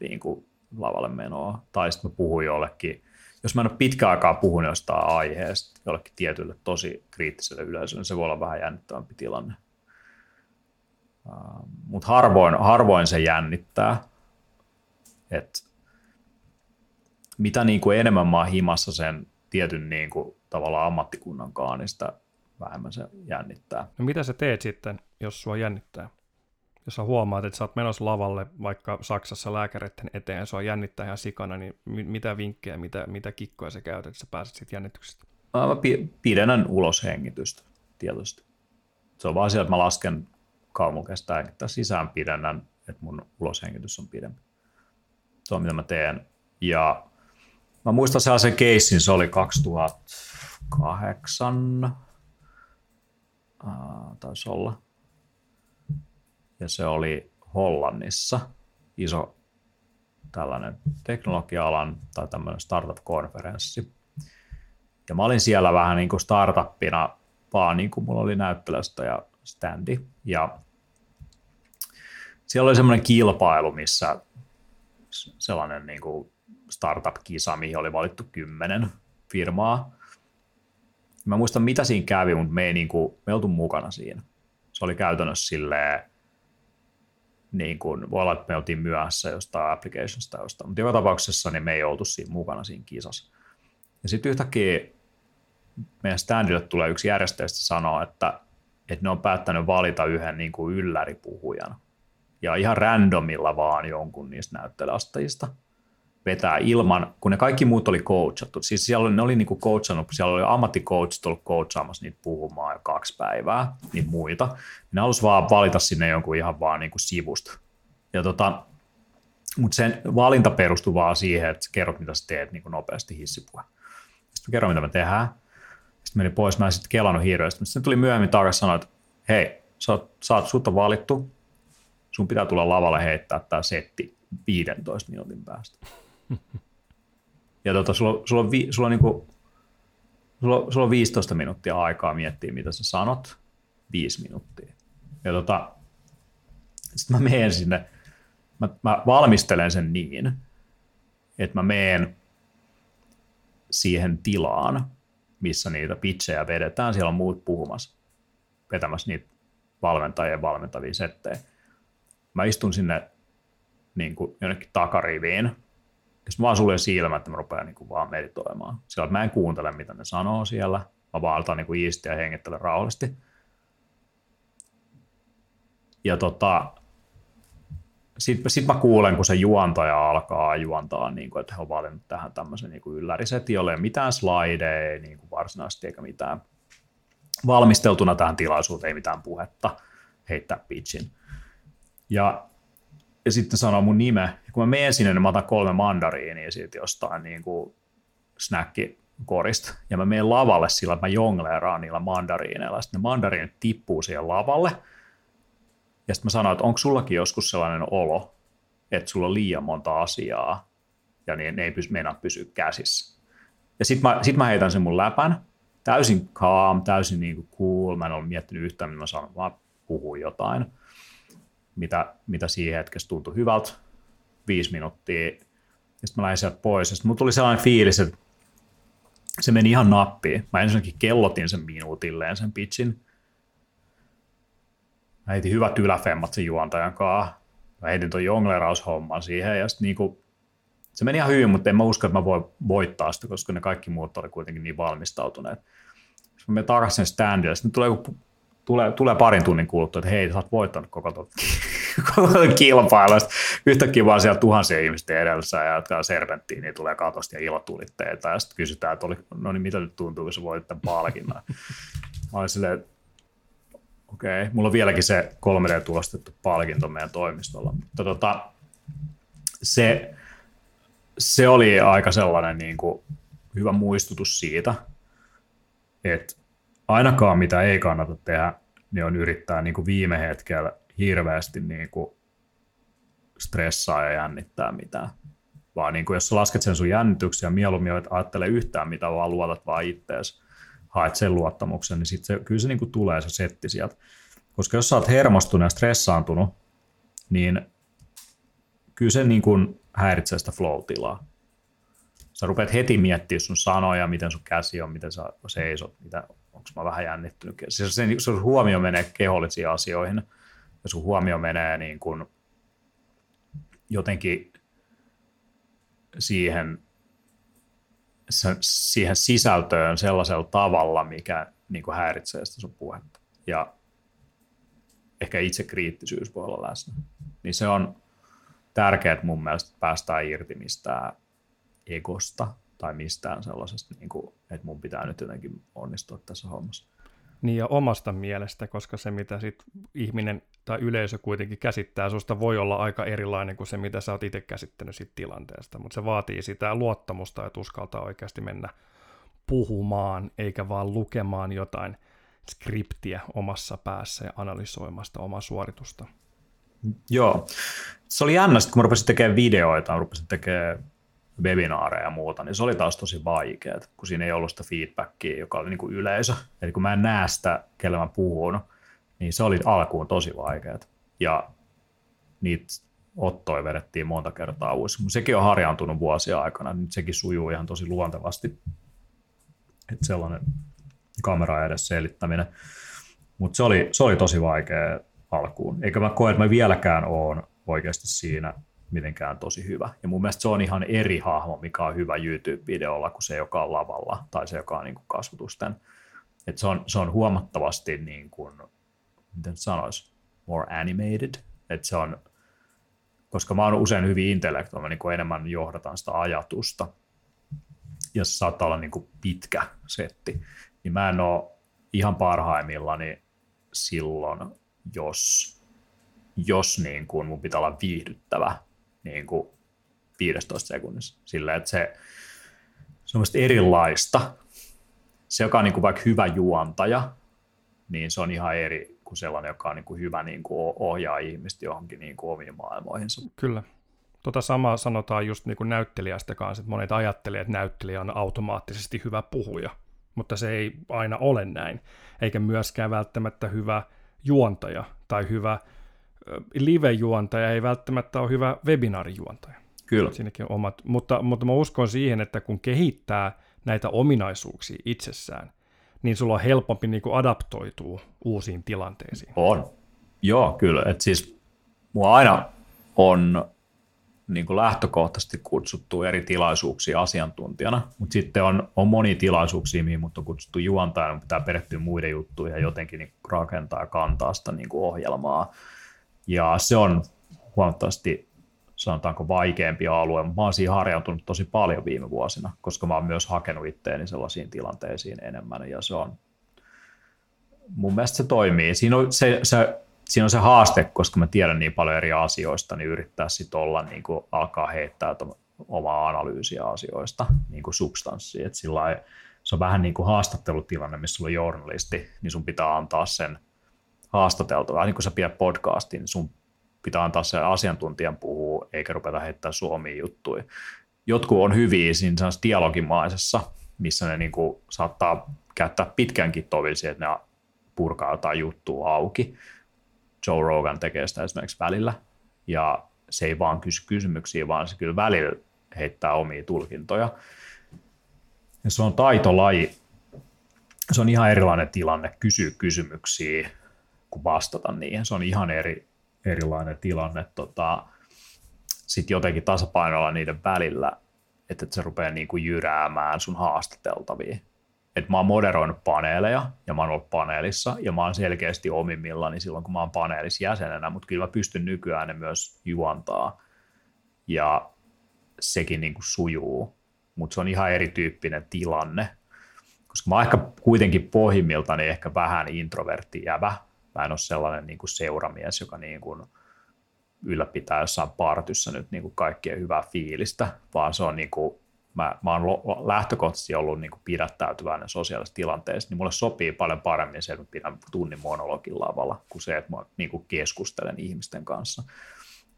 Niin kuin lavalle menoa. Tai sitten mä puhuin jollekin, jos mä en ole pitkään aikaa puhunut jostain aiheesta jollekin tietylle tosi kriittiselle yleisölle, niin se voi olla vähän jännittävämpi tilanne. Uh, Mutta harvoin, harvoin se jännittää. Et mitä niin kuin enemmän mä oon himassa sen tietyn niin kuin, tavallaan ammattikunnan niin sitä vähemmän se jännittää.
No mitä sä teet sitten, jos sua jännittää? Jos sä huomaat, että sä oot menossa lavalle vaikka Saksassa lääkäreiden eteen ja sua jännittää ihan sikana, niin mitä vinkkejä, mitä, mitä kikkoja sä käytät, että sä pääset siitä jännityksestä?
Mä pidennän ulos hengitystä tietysti. Se on vaan asia, että mä lasken kestää hengittää sisään pidennän, että mun uloshengitys on pidempi. Se on mitä mä teen. Ja mä muistan sellaisen keissin, se oli 2008, taisi olla. Ja se oli Hollannissa iso tällainen teknologia-alan tai tämmöinen startup-konferenssi. Ja mä olin siellä vähän niin kuin startuppina, vaan niin kuin mulla oli näyttelystä ja standi. Ja siellä oli semmoinen kilpailu, missä sellainen niin kuin startup-kisa, mihin oli valittu kymmenen firmaa. Mä muistan, mitä siinä kävi, mutta me ei, niin kuin, me ei oltu mukana siinä. Se oli käytännössä silleen, niin kuin, voi olla, että me oltiin myöhässä jostain applicationsta jostain, mutta joka tapauksessa niin me ei oltu siinä mukana siinä kisassa. Ja sitten yhtäkkiä meidän standille tulee yksi järjestäjistä sanoa, että, että ne on päättänyt valita yhden niin kuin ylläripuhujan. Ja ihan randomilla vaan jonkun niistä näyttelyastajista – vetää ilman, kun ne kaikki muut oli coachattu. Siis siellä oli, ne oli niinku coachannut, siellä oli ammatticoachit ollut coachaamassa niitä puhumaan jo kaksi päivää, niitä muita. Ne halusi vaan valita sinne jonkun ihan vaan niinku sivusta. Ja tota, mutta sen valinta perustui vaan siihen, että kerrot mitä sä teet niin nopeasti hissipuhe. Sitten kerron mitä me tehdään. Sitten meni pois, mä en sitten kelannut hirveästi. Sitten tuli myöhemmin takaisin sanoa, että hei, sä oot, sä oot, sut on valittu, sun pitää tulla lavalle heittää tämä setti 15 minuutin päästä. Ja tota, sulla, sulla, on vi, sulla, on niinku, sulla, sulla on 15 minuuttia aikaa miettiä, mitä sä sanot. 5 minuuttia. Ja tota, sitten mä menen sinne, mä, mä valmistelen sen niin, että mä menen siihen tilaan, missä niitä pitchejä vedetään. Siellä on muut puhumassa, vetämässä niitä valmentajia valmentavia settejä. Mä istun sinne niin kuin jonnekin takariviin, jos mä vaan suljen silmät, että mä rupean niin kuin vaan meditoimaan. Sillä mä en kuuntele, mitä ne sanoo siellä. Mä vaan aletaan niin iistiä ja hengittelen rauhallisesti. Ja tota, sitten sit mä kuulen, kun se juontaja alkaa juontaa, niin kuin, että he on valinnut tähän tämmöisen niin kuin ylläriset, ei ole mitään slideja niin kuin varsinaisesti eikä mitään valmisteltuna tähän tilaisuuteen, ei mitään puhetta, heittää pitchin. Ja ja sitten sanoo mun nime. Ja kun mä menen sinne, niin mä otan kolme mandariinia siitä jostain niin kuin snackikorista. Ja mä menen lavalle sillä, että mä jongleeraan niillä mandariineilla. Sitten ne mandariinit tippuu siihen lavalle. Ja sitten mä sanoin, että onko sullakin joskus sellainen olo, että sulla on liian monta asiaa ja niin ne ei pysy, meinaa pysyä käsissä. Ja sitten mä, sit mä heitän sen mun läpän, täysin calm, täysin niin kuin cool, mä en ole miettinyt yhtään, mitä mä sanon, vaan puhuu jotain mitä, mitä siinä hetkessä tuntui hyvältä, viisi minuuttia, ja sitten mä lähdin sieltä pois, ja sitten tuli sellainen fiilis, että se meni ihan nappiin. Mä ensinnäkin kellotin sen minuutilleen sen pitchin. Mä heitin hyvät yläfemmat sen juontajan kanssa. Mä heitin ton jongleraushomman siihen, ja sitten niinku, se meni ihan hyvin, mutta en mä usko, että mä voin voittaa sitä, koska ne kaikki muut oli kuitenkin niin valmistautuneet. Sitten mä menen takaisin standille, sitten tulee, tulee, tulee parin tunnin kuluttua, että hei, sä oot voittanut koko tuon kilpailua. Yhtäkkiä vaan siellä tuhansia ihmisten edessä ja jotka serpenttiin, niin tulee katosta ja ilotulitteita. Ja sitten kysytään, että oli, no niin, mitä nyt tuntuu, kun sä voitit tämän palkinnon. Mä olin silleen, okei, okay. mulla on vieläkin se 3D-tulostettu palkinto meidän toimistolla. Mutta tota, se, se oli aika sellainen niin kuin, hyvä muistutus siitä, että ainakaan mitä ei kannata tehdä, niin on yrittää niin kuin viime hetkellä hirveästi niin kuin stressaa ja jännittää mitään. Vaan niin kuin jos sä lasket sen sun jännityksiä, mieluummin että ajattele yhtään mitä, vaan luotat vaan ittees, haet sen luottamuksen, niin sitten se, kyllä se niin kuin tulee se setti sieltä. Koska jos sä oot hermostunut ja stressaantunut, niin kyllä se niin kuin häiritsee sitä flow-tilaa. Sä rupeat heti miettimään sun sanoja, miten sun käsi on, miten sä seisot, mitä, onko mä vähän jännittynyt. Siis se, sun huomio menee kehollisiin asioihin ja sun huomio menee niin kuin jotenkin siihen, siihen sisältöön sellaisella tavalla, mikä niin kuin häiritsee sitä sun puhetta. Ja ehkä itse kriittisyys voi olla läsnä. Niin se on tärkeää mun mielestä päästään irti mistään egosta tai mistään sellaisesta, niin kuin, että mun pitää nyt jotenkin onnistua tässä hommassa.
Niin ja omasta mielestä, koska se mitä sit ihminen tai yleisö kuitenkin käsittää susta voi olla aika erilainen kuin se, mitä sä oot itse käsittänyt siitä tilanteesta, mutta se vaatii sitä luottamusta, että uskaltaa oikeasti mennä puhumaan, eikä vaan lukemaan jotain skriptiä omassa päässä ja analysoimasta omaa suoritusta.
Joo. Se oli jännä, kun mä rupesin tekemään videoita, mä rupesin tekemään webinaareja ja muuta, niin se oli taas tosi vaikeaa, kun siinä ei ollut sitä feedbackia, joka oli niin kuin yleisö. Eli kun mä en näe sitä, kelle mä puhun, niin se oli alkuun tosi vaikeaa. Ja niitä ottoja vedettiin monta kertaa uusi. Mutta sekin on harjaantunut vuosia aikana, niin sekin sujuu ihan tosi luontevasti. Että sellainen kamera edes selittäminen. Mutta se oli, se oli tosi vaikea alkuun. Eikä mä koe, että mä vieläkään oon oikeasti siinä mitenkään tosi hyvä. Ja mun mielestä se on ihan eri hahmo, mikä on hyvä YouTube-videolla kuin se, joka on lavalla tai se, joka on niin kuin kasvotusten. Et se, on, se on huomattavasti, niin kuin, miten sanoisi, more animated. Et se on, koska mä oon usein hyvin intellektuaalinen, niin kuin enemmän johdatan sitä ajatusta. Ja se saattaa olla niin kuin pitkä setti. Niin mä en ole ihan parhaimmillani silloin, jos, jos niin kuin mun pitää olla viihdyttävä niin kuin 15 sekunnissa. Sillä että se, se on erilaista. Se, joka on niin kuin vaikka hyvä juontaja, niin se on ihan eri kuin sellainen, joka on niin kuin hyvä niin kuin ohjaa ihmistä johonkin niin kuin omiin maailmoihinsa.
Kyllä. Tota samaa sanotaan just niin kuin näyttelijästä kanssa, että monet ajattelee, että näyttelijä on automaattisesti hyvä puhuja, mutta se ei aina ole näin, eikä myöskään välttämättä hyvä juontaja tai hyvä live-juontaja ei välttämättä ole hyvä webinaarijuontaja.
Kyllä.
Siinäkin omat, mutta, mutta mä uskon siihen, että kun kehittää näitä ominaisuuksia itsessään, niin sulla on helpompi niin kuin adaptoitua uusiin tilanteisiin.
On. Joo, kyllä. Et siis mua aina on niin kuin lähtökohtaisesti kutsuttu eri tilaisuuksia asiantuntijana, mutta sitten on, on moni tilaisuuksia, mihin mut on kutsuttu juontajana, pitää perehtyä muiden juttuihin ja jotenkin niin rakentaa ja kantaa sitä niin kuin ohjelmaa ja se on huomattavasti sanotaanko vaikeampi alue. Mä oon harjautunut tosi paljon viime vuosina, koska mä oon myös hakenut itteeni sellaisiin tilanteisiin enemmän ja se on mun mielestä se toimii. Siinä on se, se, siinä on se haaste, koska mä tiedän niin paljon eri asioista, niin yrittää sitten olla, niin kuin alkaa heittää omaa analyysiä asioista, niin kuin substanssia. Et sillä se on vähän niin kuin haastattelutilanne, missä sulla on journalisti, niin sun pitää antaa sen haastateltava. Niin kuin sä pidät podcastin, niin sun pitää antaa se asiantuntijan puhua, eikä rupeta heittää suomia juttuja. Jotkut on hyviä siinä dialogimaisessa, missä ne niin kuin saattaa käyttää pitkänkin tovisia, että ne purkaa jotain juttua auki. Joe Rogan tekee sitä esimerkiksi välillä, ja se ei vaan kysy kysymyksiä, vaan se kyllä välillä heittää omia tulkintoja. Ja se on taitolaji. Se on ihan erilainen tilanne kysyä sitten jotenkin tasapainoilla niiden välillä, että se rupeaa niin kuin jyräämään sun haastateltavia. Et mä oon moderoinut paneeleja ja mä oon ollut paneelissa ja mä oon selkeästi omimmillani silloin, kun mä oon paneelissa jäsenenä, mutta kyllä mä pystyn nykyään ne myös juontaa ja sekin niin kuin sujuu, mutta se on ihan erityyppinen tilanne, koska mä oon ehkä kuitenkin pohjimmiltani ehkä vähän introvertti jävä. Mä en ole sellainen niin kuin seuramies, joka niin kuin ylläpitää jossain partyssa nyt niin kuin kaikkien hyvää fiilistä, vaan se on niin kuin, mä, mä oon lähtökohtaisesti ollut niin kuin pidättäytyväinen sosiaalisessa tilanteessa, niin mulle sopii paljon paremmin se, että mä pidän tunnin monologin lavalla, kuin se, että mä niin kuin keskustelen ihmisten kanssa.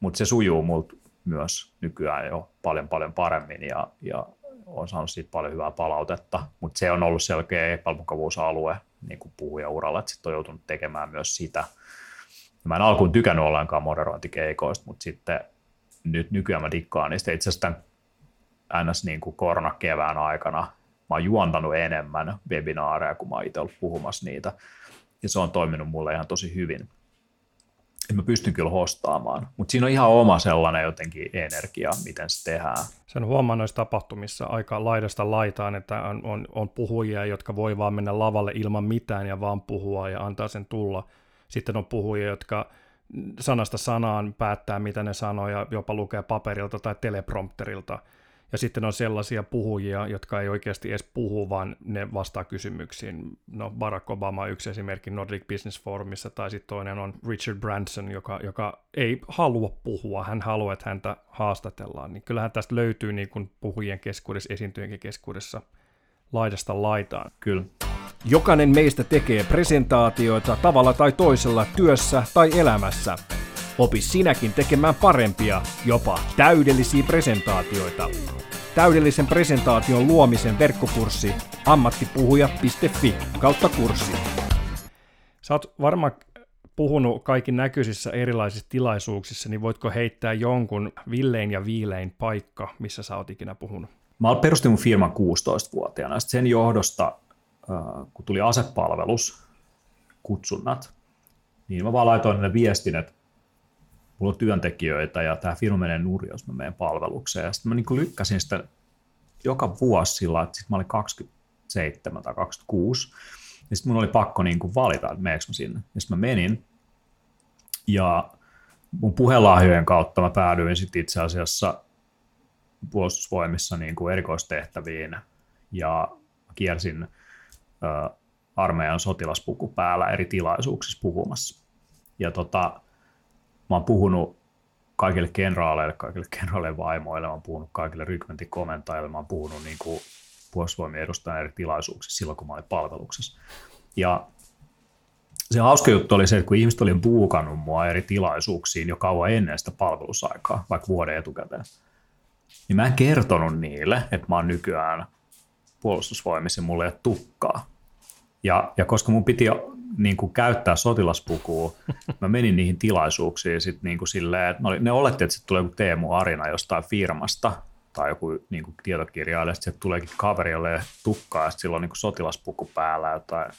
Mutta se sujuu multa myös nykyään jo paljon paljon paremmin ja, ja on saanut siitä paljon hyvää palautetta, mutta se on ollut selkeä epämukavuusalue niin kuin puhujauralla, että sitten on joutunut tekemään myös sitä. Ja mä en alkuun tykännyt ollenkaan moderointikeikoista, mutta sitten nyt nykyään mä dikkaan niistä. Itse asiassa tämän ns. Niin kuin koronakevään aikana mä oon juontanut enemmän webinaareja, kun mä oon itse ollut puhumassa niitä. Ja se on toiminut mulle ihan tosi hyvin mä pystyn kyllä hostaamaan, mutta siinä on ihan oma sellainen jotenkin energia, miten se tehdään.
Sen huomaa noissa tapahtumissa aika laidasta laitaan, että on, on, on puhujia, jotka voi vaan mennä lavalle ilman mitään ja vaan puhua ja antaa sen tulla. Sitten on puhujia, jotka sanasta sanaan päättää, mitä ne sanoo ja jopa lukee paperilta tai teleprompterilta – ja sitten on sellaisia puhujia, jotka ei oikeasti edes puhu, vaan ne vastaa kysymyksiin. No Barack Obama on yksi esimerkki Nordic Business Forumissa, tai sitten toinen on Richard Branson, joka, joka ei halua puhua, hän haluaa, että häntä haastatellaan. Niin kyllähän tästä löytyy niin kuin puhujien keskuudessa, esiintyjien keskuudessa laidasta laitaan.
Kyllä.
Jokainen meistä tekee presentaatioita tavalla tai toisella työssä tai elämässä. Opi sinäkin tekemään parempia, jopa täydellisiä presentaatioita. Täydellisen presentaation luomisen verkkokurssi ammattipuhuja.fi kautta kurssi. Sä oot varmaan puhunut kaikin näköisissä erilaisissa tilaisuuksissa, niin voitko heittää jonkun villein ja viilein paikka, missä sä oot ikinä puhunut?
Mä perustin mun firman 16-vuotiaana. Sitten sen johdosta, kun tuli asepalvelus, kutsunnat, niin mä vaan laitoin ne viestin, että mulla on työntekijöitä ja tämä firma menee nurin, jos mä menen palvelukseen. Ja sitten mä niin lykkäsin sitä joka vuosi sillä, että sit mä olin 27 tai 26, ja sitten mun oli pakko niin kuin valita, että meneekö mä sinne. Ja sitten mä menin, ja mun puhelahjojen kautta mä päädyin sitten itse asiassa puolustusvoimissa niin kuin erikoistehtäviin, ja kiersin ö, armeijan sotilaspuku päällä eri tilaisuuksissa puhumassa. Ja tota, mä oon puhunut kaikille kenraaleille, kaikille kenraaleille vaimoille, mä oon puhunut kaikille rykmentikomentajille, mä oon puhunut niin kuin puolustusvoimien edustajan eri tilaisuuksissa silloin, kun mä olin palveluksessa. Ja se hauska juttu oli se, että kun ihmiset oli buukannut mua eri tilaisuuksiin jo kauan ennen sitä palvelusaikaa, vaikka vuoden etukäteen, niin mä en kertonut niille, että mä oon nykyään puolustusvoimissa ja mulle ei ole tukkaa. Ja, ja koska mun piti niin kuin käyttää sotilaspukua, mä menin niihin tilaisuuksiin sit niin kuin silleen, että ne, oletti, että tulee joku Teemu Arina jostain firmasta tai joku niin kuin tietokirjailija, sitten tuleekin kaveri, jolle tukkaa, ja sillä on niin kuin sotilaspuku päällä, jotain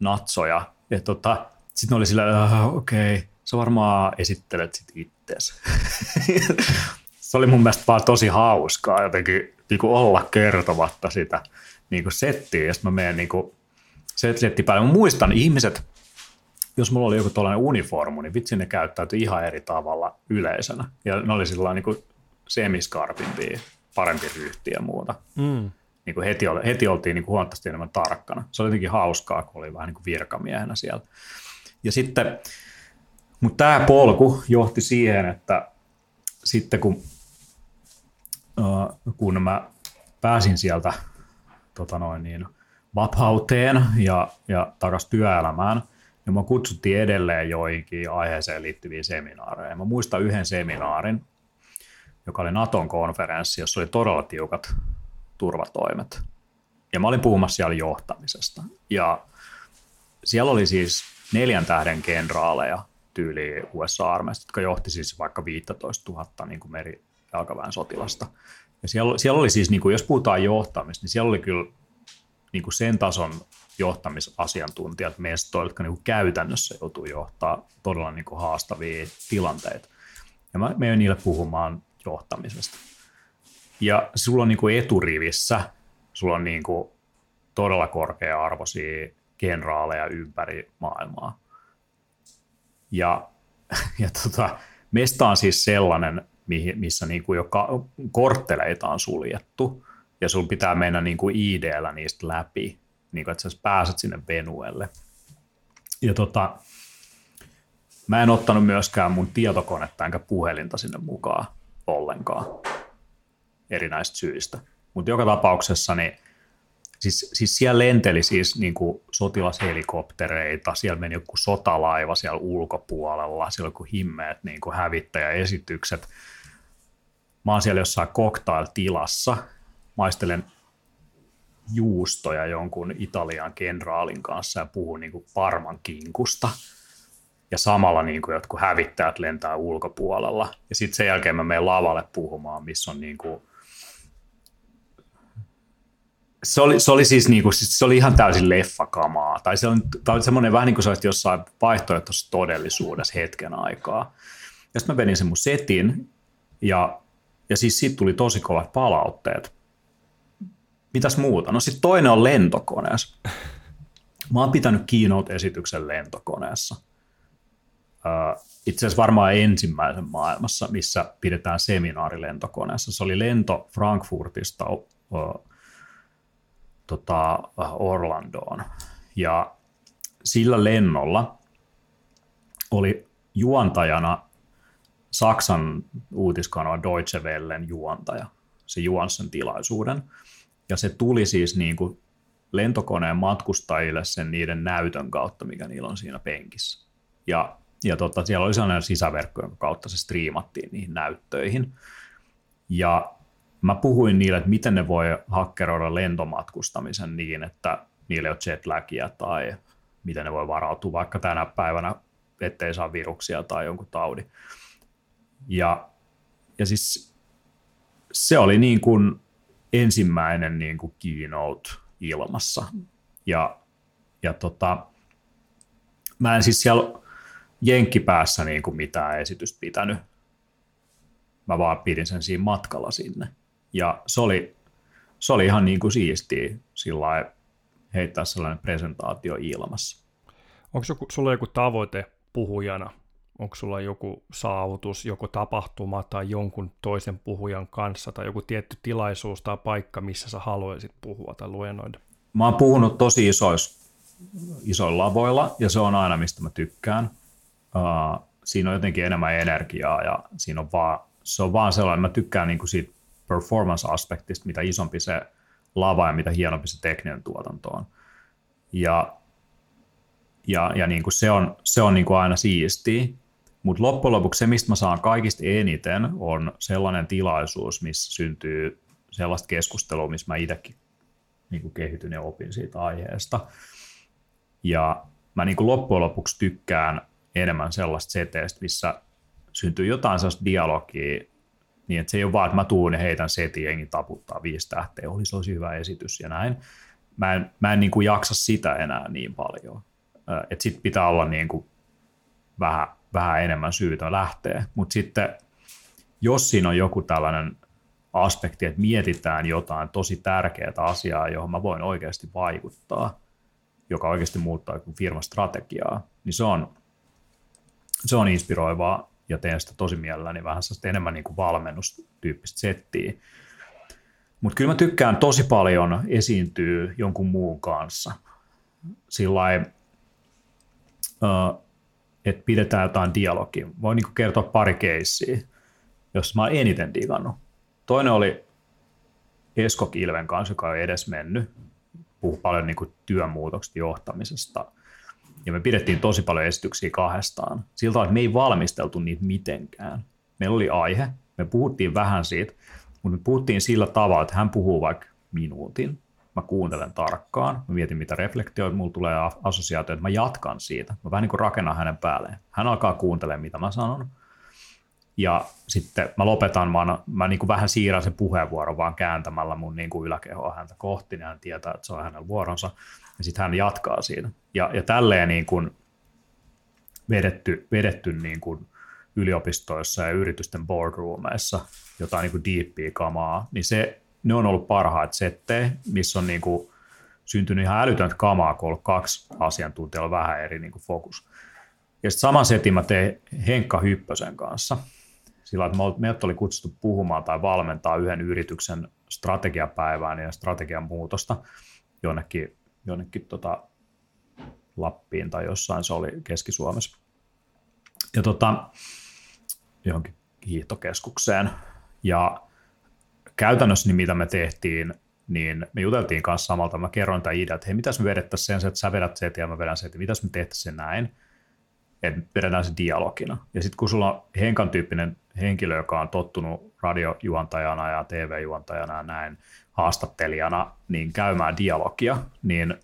natsoja, ja tota, sitten oli sillä, uh, okei, okay, sä varmaan esittelet sit ittees. se oli mun mielestä vaan tosi hauskaa jotenkin niin kuin olla kertomatta sitä niin kuin settiä, ja sitten mä menen niin kuin se setti päälle. Mä muistan ihmiset, jos mulla oli joku tuollainen uniformu, niin vitsi ne käyttäytyi ihan eri tavalla yleisönä. Ja ne oli sillä niin semiskarpimpia, parempi ryhti ja muuta. Mm. Niin kuin heti, heti oltiin niin kuin huomattavasti enemmän tarkkana. Se oli jotenkin hauskaa, kun oli vähän niin kuin virkamiehenä siellä. Ja sitten, mutta tämä polku johti siihen, että sitten kun, uh, kun mä pääsin sieltä tota noin niin, vapauteen ja, ja takaisin työelämään, niin mä kutsuttiin edelleen joihinkin aiheeseen liittyviin seminaareihin. Mä muistan yhden seminaarin, joka oli Naton konferenssi, jossa oli todella tiukat turvatoimet. Ja mä olin puhumassa siellä johtamisesta. Ja siellä oli siis neljän tähden kenraaleja tyyli USA-armeista, jotka johti siis vaikka 15 000 niin kuin meri jalkaväen sotilasta. Ja siellä, siellä oli siis, niin kuin, jos puhutaan johtamista, niin siellä oli kyllä niin kuin sen tason johtamisasiantuntijat mestoilla, jotka niin kuin käytännössä joutuu johtaa todella niin kuin haastavia tilanteita. Ja mä menen niille puhumaan johtamisesta. Ja sulla on niin kuin eturivissä, sulla on niin kuin todella korkea-arvoisia kenraaleja ympäri maailmaa. Ja, ja tota, mesta on siis sellainen, missä niin kuin jo kortteleita on suljettu, ja sun pitää mennä niin kuin ID-llä niistä läpi, niin kuin, että sä pääset sinne Venuelle. Ja tota, mä en ottanut myöskään mun tietokonetta enkä puhelinta sinne mukaan ollenkaan erinäistä syistä. Mutta joka tapauksessa niin Siis, siis siellä lenteli siis niin kuin sotilashelikoptereita, siellä meni joku sotalaiva siellä ulkopuolella, siellä joku himmeet niin kuin hävittäjäesitykset. Mä oon siellä jossain cocktail-tilassa, maistelen juustoja jonkun Italian kenraalin kanssa ja puhun niin kuin parman kinkusta. Ja samalla niin kuin jotkut hävittäjät lentää ulkopuolella. Ja sitten sen jälkeen mä menen lavalle puhumaan, missä on niin kuin se oli, se oli siis niinku, se oli ihan täysin leffakamaa. Tai se on, tai semmoinen vähän niin kuin olisi jossain vaihtoehtoisessa todellisuudessa hetken aikaa. Ja sitten mä venin sen mun setin, ja, ja siis siitä tuli tosi kovat palautteet. Mitäs muuta? No sitten toinen on lentokoneessa. Mä oon pitänyt keynote-esityksen lentokoneessa. Itse asiassa varmaan ensimmäisen maailmassa, missä pidetään seminaari lentokoneessa. Se oli lento Frankfurtista tota, Orlandoon. Ja sillä lennolla oli juontajana Saksan uutiskanava Deutsche Wellen juontaja. Se juonsi sen tilaisuuden. Ja se tuli siis niin kuin lentokoneen matkustajille sen niiden näytön kautta, mikä niillä on siinä penkissä. Ja, ja tota, siellä oli sellainen sisäverkko, jonka kautta se striimattiin niihin näyttöihin. Ja mä puhuin niille, että miten ne voi hakkeroida lentomatkustamisen niin, että niille ei ole jetlagia tai miten ne voi varautua vaikka tänä päivänä, ettei saa viruksia tai jonkun taudin. Ja, ja siis se oli niin kuin ensimmäinen niin kuin keynote ilmassa. Ja, ja tota, mä en siis siellä jenkkipäässä niin kuin mitään esitystä pitänyt. Mä vaan pidin sen siinä matkalla sinne. Ja se oli, se oli ihan niin kuin siistiä sillä heittää sellainen presentaatio ilmassa.
Onko joku, sulla joku tavoite puhujana? Onko sulla joku saavutus, joku tapahtuma tai jonkun toisen puhujan kanssa tai joku tietty tilaisuus tai paikka, missä sä haluaisit puhua tai luennoida?
Mä oon puhunut tosi isois, isoilla lavoilla ja se on aina mistä mä tykkään. Uh, siinä on jotenkin enemmän energiaa ja siinä on vaan, se on vaan sellainen, mä tykkään niinku siitä performance-aspektista, mitä isompi se lava ja mitä hienompi se tekninen tuotanto on. Ja, ja, ja niin kuin se on, se on niin kuin aina siistiä, mutta loppujen lopuksi se, mistä mä saan kaikista eniten, on sellainen tilaisuus, missä syntyy sellaista keskustelua, missä mä itsekin niin kehityn ja opin siitä aiheesta. Ja mä niin loppujen lopuksi tykkään enemmän sellaista seteistä, missä syntyy jotain sellaista dialogia niin, että se ei ole vaan, että mä tuun ja heitän setin, jengi taputtaa viisi tähteä, olisi tosi hyvä esitys ja näin. Mä en, mä en niin jaksa sitä enää niin paljon. Että sitten pitää olla niin vähän, vähän enemmän syytä lähteä. Mutta sitten, jos siinä on joku tällainen aspekti, että mietitään jotain tosi tärkeää asiaa, johon mä voin oikeasti vaikuttaa, joka oikeasti muuttaa firman strategiaa, niin se on, se on inspiroivaa ja teen sitä tosi mielelläni vähän enemmän niin kuin valmennustyyppistä settiä. Mutta kyllä mä tykkään tosi paljon esiintyä jonkun muun kanssa. Sillä että pidetään jotain dialogia. Voin niin kertoa pari keissiä, jos mä oon eniten digannut. Toinen oli Esko Kilven kanssa, joka on edes mennyt. Puhuu paljon niin työmuutoksesta johtamisesta – ja me pidettiin tosi paljon esityksiä kahdestaan. Siltä että me ei valmisteltu niitä mitenkään. Meillä oli aihe, me puhuttiin vähän siitä, mutta me puhuttiin sillä tavalla, että hän puhuu vaikka minuutin, mä kuuntelen tarkkaan, mä mietin mitä reflektioita, mulla tulee assosiaatio, että mä jatkan siitä, mä vähän niin kuin rakennan hänen päälleen. Hän alkaa kuuntelemaan, mitä mä sanon, ja sitten mä lopetan, mä, mä niin kuin vähän siirrän sen puheenvuoron vaan kääntämällä mun niin kuin yläkehoa häntä kohti, niin hän tietää, että se on hänen vuoronsa ja sitten hän jatkaa siinä. Ja, ja tälleen niin kuin vedetty, vedetty niin kuin yliopistoissa ja yritysten boardroomeissa jotain niin kuin deepia kamaa, niin se, ne on ollut parhaat settejä, missä on niin kuin syntynyt ihan älytöntä kamaa, kun on ollut kaksi asiantuntijalla vähän eri niin kuin fokus. Ja sitten saman setin mä tein Henkka Hyppösen kanssa. Sillä että meidät oli kutsuttu puhumaan tai valmentaa yhden yrityksen strategiapäivään ja strategian muutosta jonnekin, jonnekin tota Lappiin tai jossain se oli Keski-Suomessa. Ja tota, johonkin hiihtokeskukseen. Ja käytännössä niin mitä me tehtiin, niin me juteltiin kanssa samalta, mä kerroin tämän idean, että hei, mitäs me vedettäisiin sen, että sä vedät sen ja mä vedän että mitäs me tehtäisiin näin, että vedetään se dialogina. Ja sitten kun sulla on Henkan tyyppinen henkilö, joka on tottunut radiojuontajana ja TV-juontajana ja näin haastattelijana, niin käymään dialogia, niin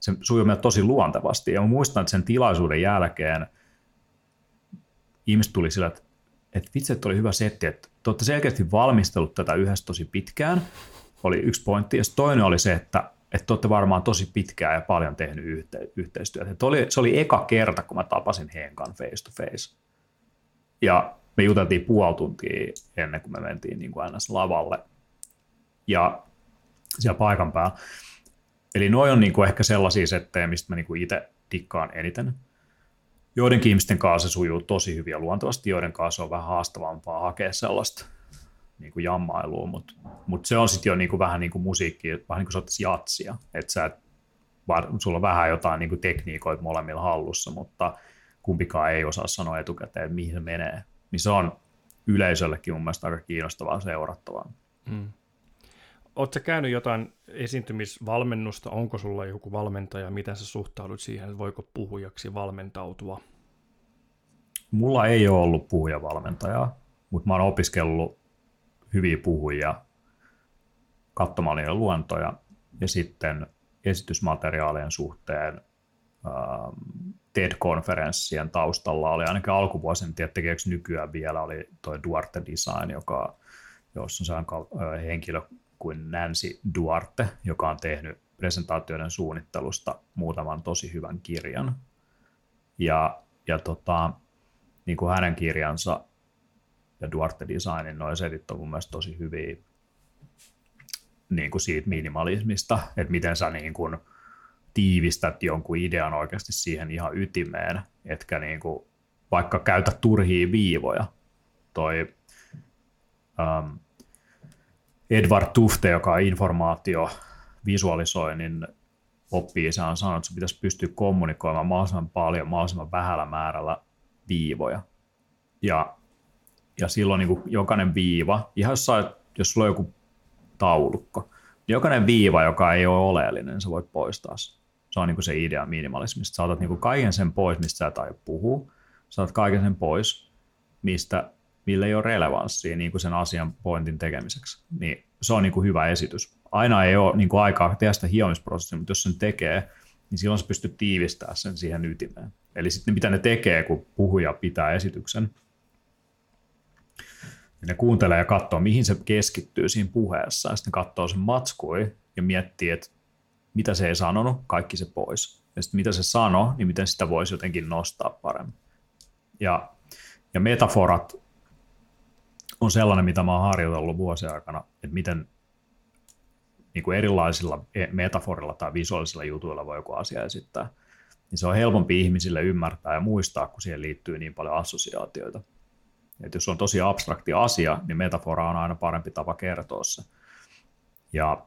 se sujuu meille tosi luontevasti. Ja mä muistan, että sen tilaisuuden jälkeen ihmiset tuli sillä, että, että vitsi, että oli hyvä setti, että te olette selkeästi valmistellut tätä yhdessä tosi pitkään, oli yksi pointti. Ja toinen oli se, että, että te olette varmaan tosi pitkään ja paljon tehnyt yhte, yhteistyötä. Oli, se oli eka kerta, kun mä tapasin Henkan face to face. Ja me juteltiin puoli tuntia ennen kuin me mentiin niin kuin ns. lavalle. Ja siellä paikan päällä. Eli noin on niin kuin ehkä sellaisia settejä, mistä mä niin itse dikkaan eniten. Joidenkin ihmisten kanssa se sujuu tosi hyvin ja luontevasti, joiden kanssa on vähän haastavampaa hakea sellaista niin kuin jammailua, mutta mut se on sitten jo niin kuin vähän niin kuin musiikki, vähän niin kuin soittaisi jatsia, että sä, sulla on vähän jotain niin kuin tekniikoita molemmilla hallussa, mutta kumpikaan ei osaa sanoa etukäteen, että mihin se menee. Niin se on yleisöllekin mun mielestä aika kiinnostavaa seurattavaa. Hmm.
Oletko käynyt jotain esiintymisvalmennusta? Onko sulla joku valmentaja? Miten sä suhtaudut siihen, että voiko puhujaksi valmentautua?
Mulla ei ole ollut puhujavalmentajaa, mutta mä oon opiskellut hyviä puhujia katsomaan niiden luontoja ja sitten esitysmateriaalien suhteen ähm, TED-konferenssien taustalla oli ainakin alkuvuosina, tiedä tekeekö nykyään vielä, oli tuo Duarte Design, joka, jossa on henkilö kuin Nancy Duarte, joka on tehnyt presentaatioiden suunnittelusta muutaman tosi hyvän kirjan. Ja, ja tota, niin kuin hänen kirjansa ja Duarte Designin noin setit on mun mielestä tosi hyviä niin kuin siitä minimalismista, että miten sä niin kuin tiivistät jonkun idean oikeasti siihen ihan ytimeen, etkä niin kuin vaikka käytä turhia viivoja. Toi um, Edward Tufte, joka on informaatio visualisoinnin oppii, se on sanonut, että se pitäisi pystyä kommunikoimaan mahdollisimman paljon, mahdollisimman vähällä määrällä viivoja. Ja, ja silloin niin kuin jokainen viiva, ihan jos, saa, jos sulla on joku taulukko, niin jokainen viiva, joka ei ole oleellinen, sä voit poistaa se. on niin kuin se idea minimalismista. Saatat niin kuin kaiken sen pois, mistä sä tai puhuu. Saatat kaiken sen pois, mistä millä ei ole relevanssia niin kuin sen asian pointin tekemiseksi, niin se on niin kuin hyvä esitys. Aina ei ole niin kuin aikaa tehdä sitä hiomisprosessia, mutta jos sen tekee, niin silloin se pystyy tiivistämään sen siihen ytimeen. Eli sitten mitä ne tekee, kun puhuja pitää esityksen, niin ne kuuntelee ja katsoo, mihin se keskittyy siinä puheessa, ja sitten katsoo sen matskui ja miettii, että mitä se ei sanonut, kaikki se pois. Ja sitten mitä se sanoo, niin miten sitä voisi jotenkin nostaa paremmin. Ja, ja metaforat on sellainen, mitä mä oon harjoitellut vuosien aikana, että miten niin kuin erilaisilla e- metaforilla tai visuaalisilla jutuilla voi joku asia esittää. Niin se on helpompi ihmisille ymmärtää ja muistaa, kun siihen liittyy niin paljon assosiaatioita. Et jos on tosi abstrakti asia, niin metafora on aina parempi tapa kertoa se. Ja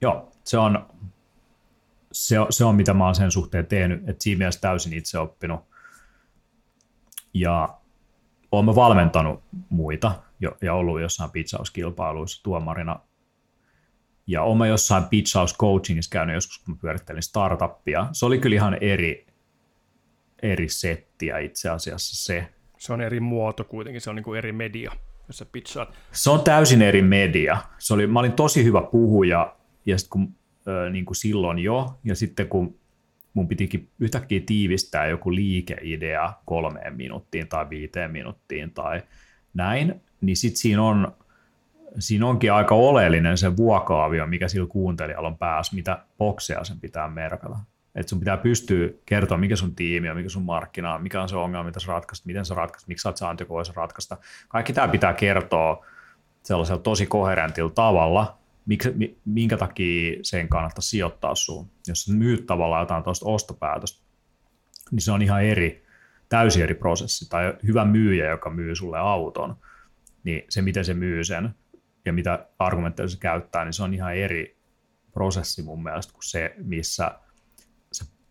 joo, se on, se, on, se on mitä mä oon sen suhteen tehnyt, että siinä mielessä täysin itse oppinut. Ja olen valmentanut muita jo, ja ollut jossain pizzauskilpailuissa tuomarina. Ja olen jossain pitchaus-coachingissa käynyt joskus, kun mä pyörittelin startuppia. Se oli kyllä ihan eri, eri settiä itse asiassa se.
Se on eri muoto kuitenkin, se on niin kuin eri media, jos sä pitchaat.
Se on täysin eri media. Se oli, mä olin tosi hyvä puhuja, ja sitten kun, äh, niin kuin silloin jo, ja sitten kun mun pitikin yhtäkkiä tiivistää joku liikeidea kolmeen minuuttiin tai viiteen minuuttiin tai näin, niin sitten siinä on siinä onkin aika oleellinen se vuokaavio, mikä sillä kuuntelijalla on päässä, mitä bokseja sen pitää merkata. Että sun pitää pystyä kertoa, mikä sun tiimi on, mikä sun markkina on, mikä on se ongelma, mitä sä ratkaist, miten sä ratkaist, miksi sä oot saanut joku ratkaista. Kaikki tämä pitää kertoa sellaisella tosi koherentilla tavalla, miksi, minkä takia sen kannattaa sijoittaa sun. Jos myyt tavallaan jotain tuosta ostopäätöstä, niin se on ihan eri, täysin eri prosessi. Tai hyvä myyjä, joka myy sulle auton, niin se miten se myy sen ja mitä argumentteja se käyttää, niin se on ihan eri prosessi mun mielestä kuin se, missä sä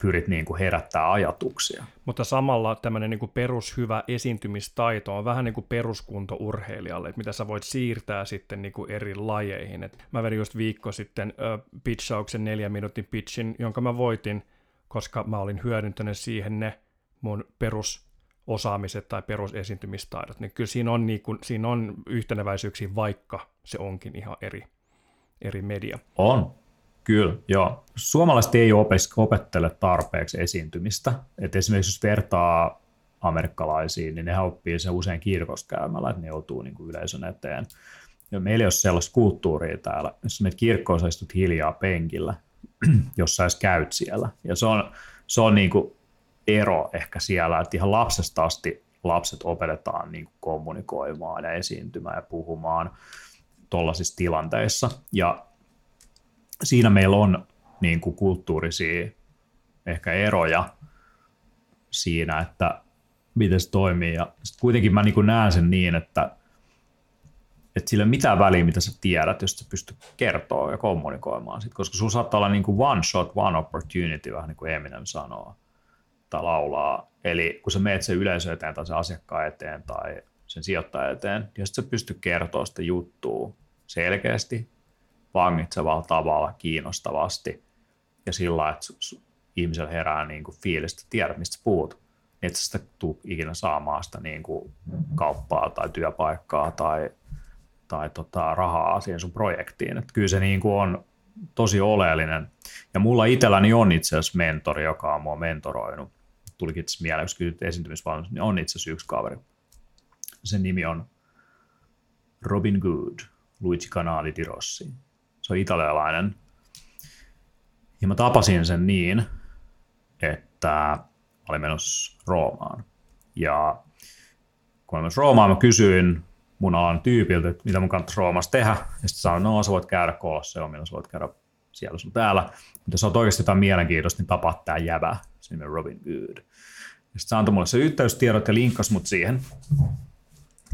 pyrit niin kuin herättää ajatuksia.
Mutta samalla tämmöinen niin kuin perushyvä esiintymistaito on vähän niin kuin peruskunto urheilijalle, että mitä sä voit siirtää sitten niin kuin eri lajeihin. Et mä vedin just viikko sitten uh, pitchauksen neljän minuutin pitchin, jonka mä voitin, koska mä olin hyödyntänyt siihen ne mun perusosaamiset tai perusesiintymistaidot. Niin kyllä siinä on, niin kuin, siinä on yhteneväisyyksiä, vaikka se onkin ihan eri, eri media.
On, Kyllä, joo. Suomalaiset ei opettele tarpeeksi esiintymistä. Et esimerkiksi jos vertaa amerikkalaisiin, niin ne oppii sen usein kirkossa käymällä, että ne joutuu niin kuin yleisön eteen. Ja meillä ei ole sellaista kulttuuria täällä. Jos menet kirkkoon, sä istut hiljaa penkillä, jos sä edes käyt siellä. Ja se on, se on niin kuin ero ehkä siellä, että ihan lapsesta asti lapset opetetaan niin kuin kommunikoimaan ja esiintymään ja puhumaan tuollaisissa tilanteissa. Ja siinä meillä on niin kuin kulttuurisia ehkä eroja siinä, että miten se toimii. Ja sit kuitenkin mä niin näen sen niin, että, että sillä ei mitään väliä, mitä sä tiedät, jos sä pystyt kertoa ja kommunikoimaan. Sit, koska sulla saattaa olla niin kuin one shot, one opportunity, vähän niin kuin Eminem sanoo tai laulaa. Eli kun sä meet sen yleisö eteen tai sen asiakkaan eteen tai sen sijoittajan eteen, niin jos sä pystyt kertoa sitä juttua selkeästi, vangitsevalla tavalla kiinnostavasti ja sillä että ihmisellä herää niin kuin fiilis, että tiedät, mistä puhut. Niin että sitä tuu ikinä saamaan sitä niin kuin kauppaa tai työpaikkaa tai, tai tota, rahaa siihen sun projektiin. Että kyllä se niin kuin on tosi oleellinen. Ja mulla itselläni on itse asiassa mentori, joka on mua mentoroinut. Tulikin itse mieleen, jos kysyt niin on itse asiassa yksi kaveri. Sen nimi on Robin Good, Luigi Canali di Rossi se on italialainen. Ja mä tapasin sen niin, että olin menossa Roomaan. Ja kun mä menossa Roomaan, mä kysyin mun alan tyypiltä, että mitä mun kannattaisi Roomassa tehdä. Ja sitten sanoin, no sä voit käydä Kolosseumilla, sä voit käydä siellä sun täällä. Mutta jos on oikeasti jotain mielenkiintoista, niin tapaat tää jävä, se nimi Robin Good. Ja sitten se antoi mulle se yhteystiedot ja linkkasi mut siihen.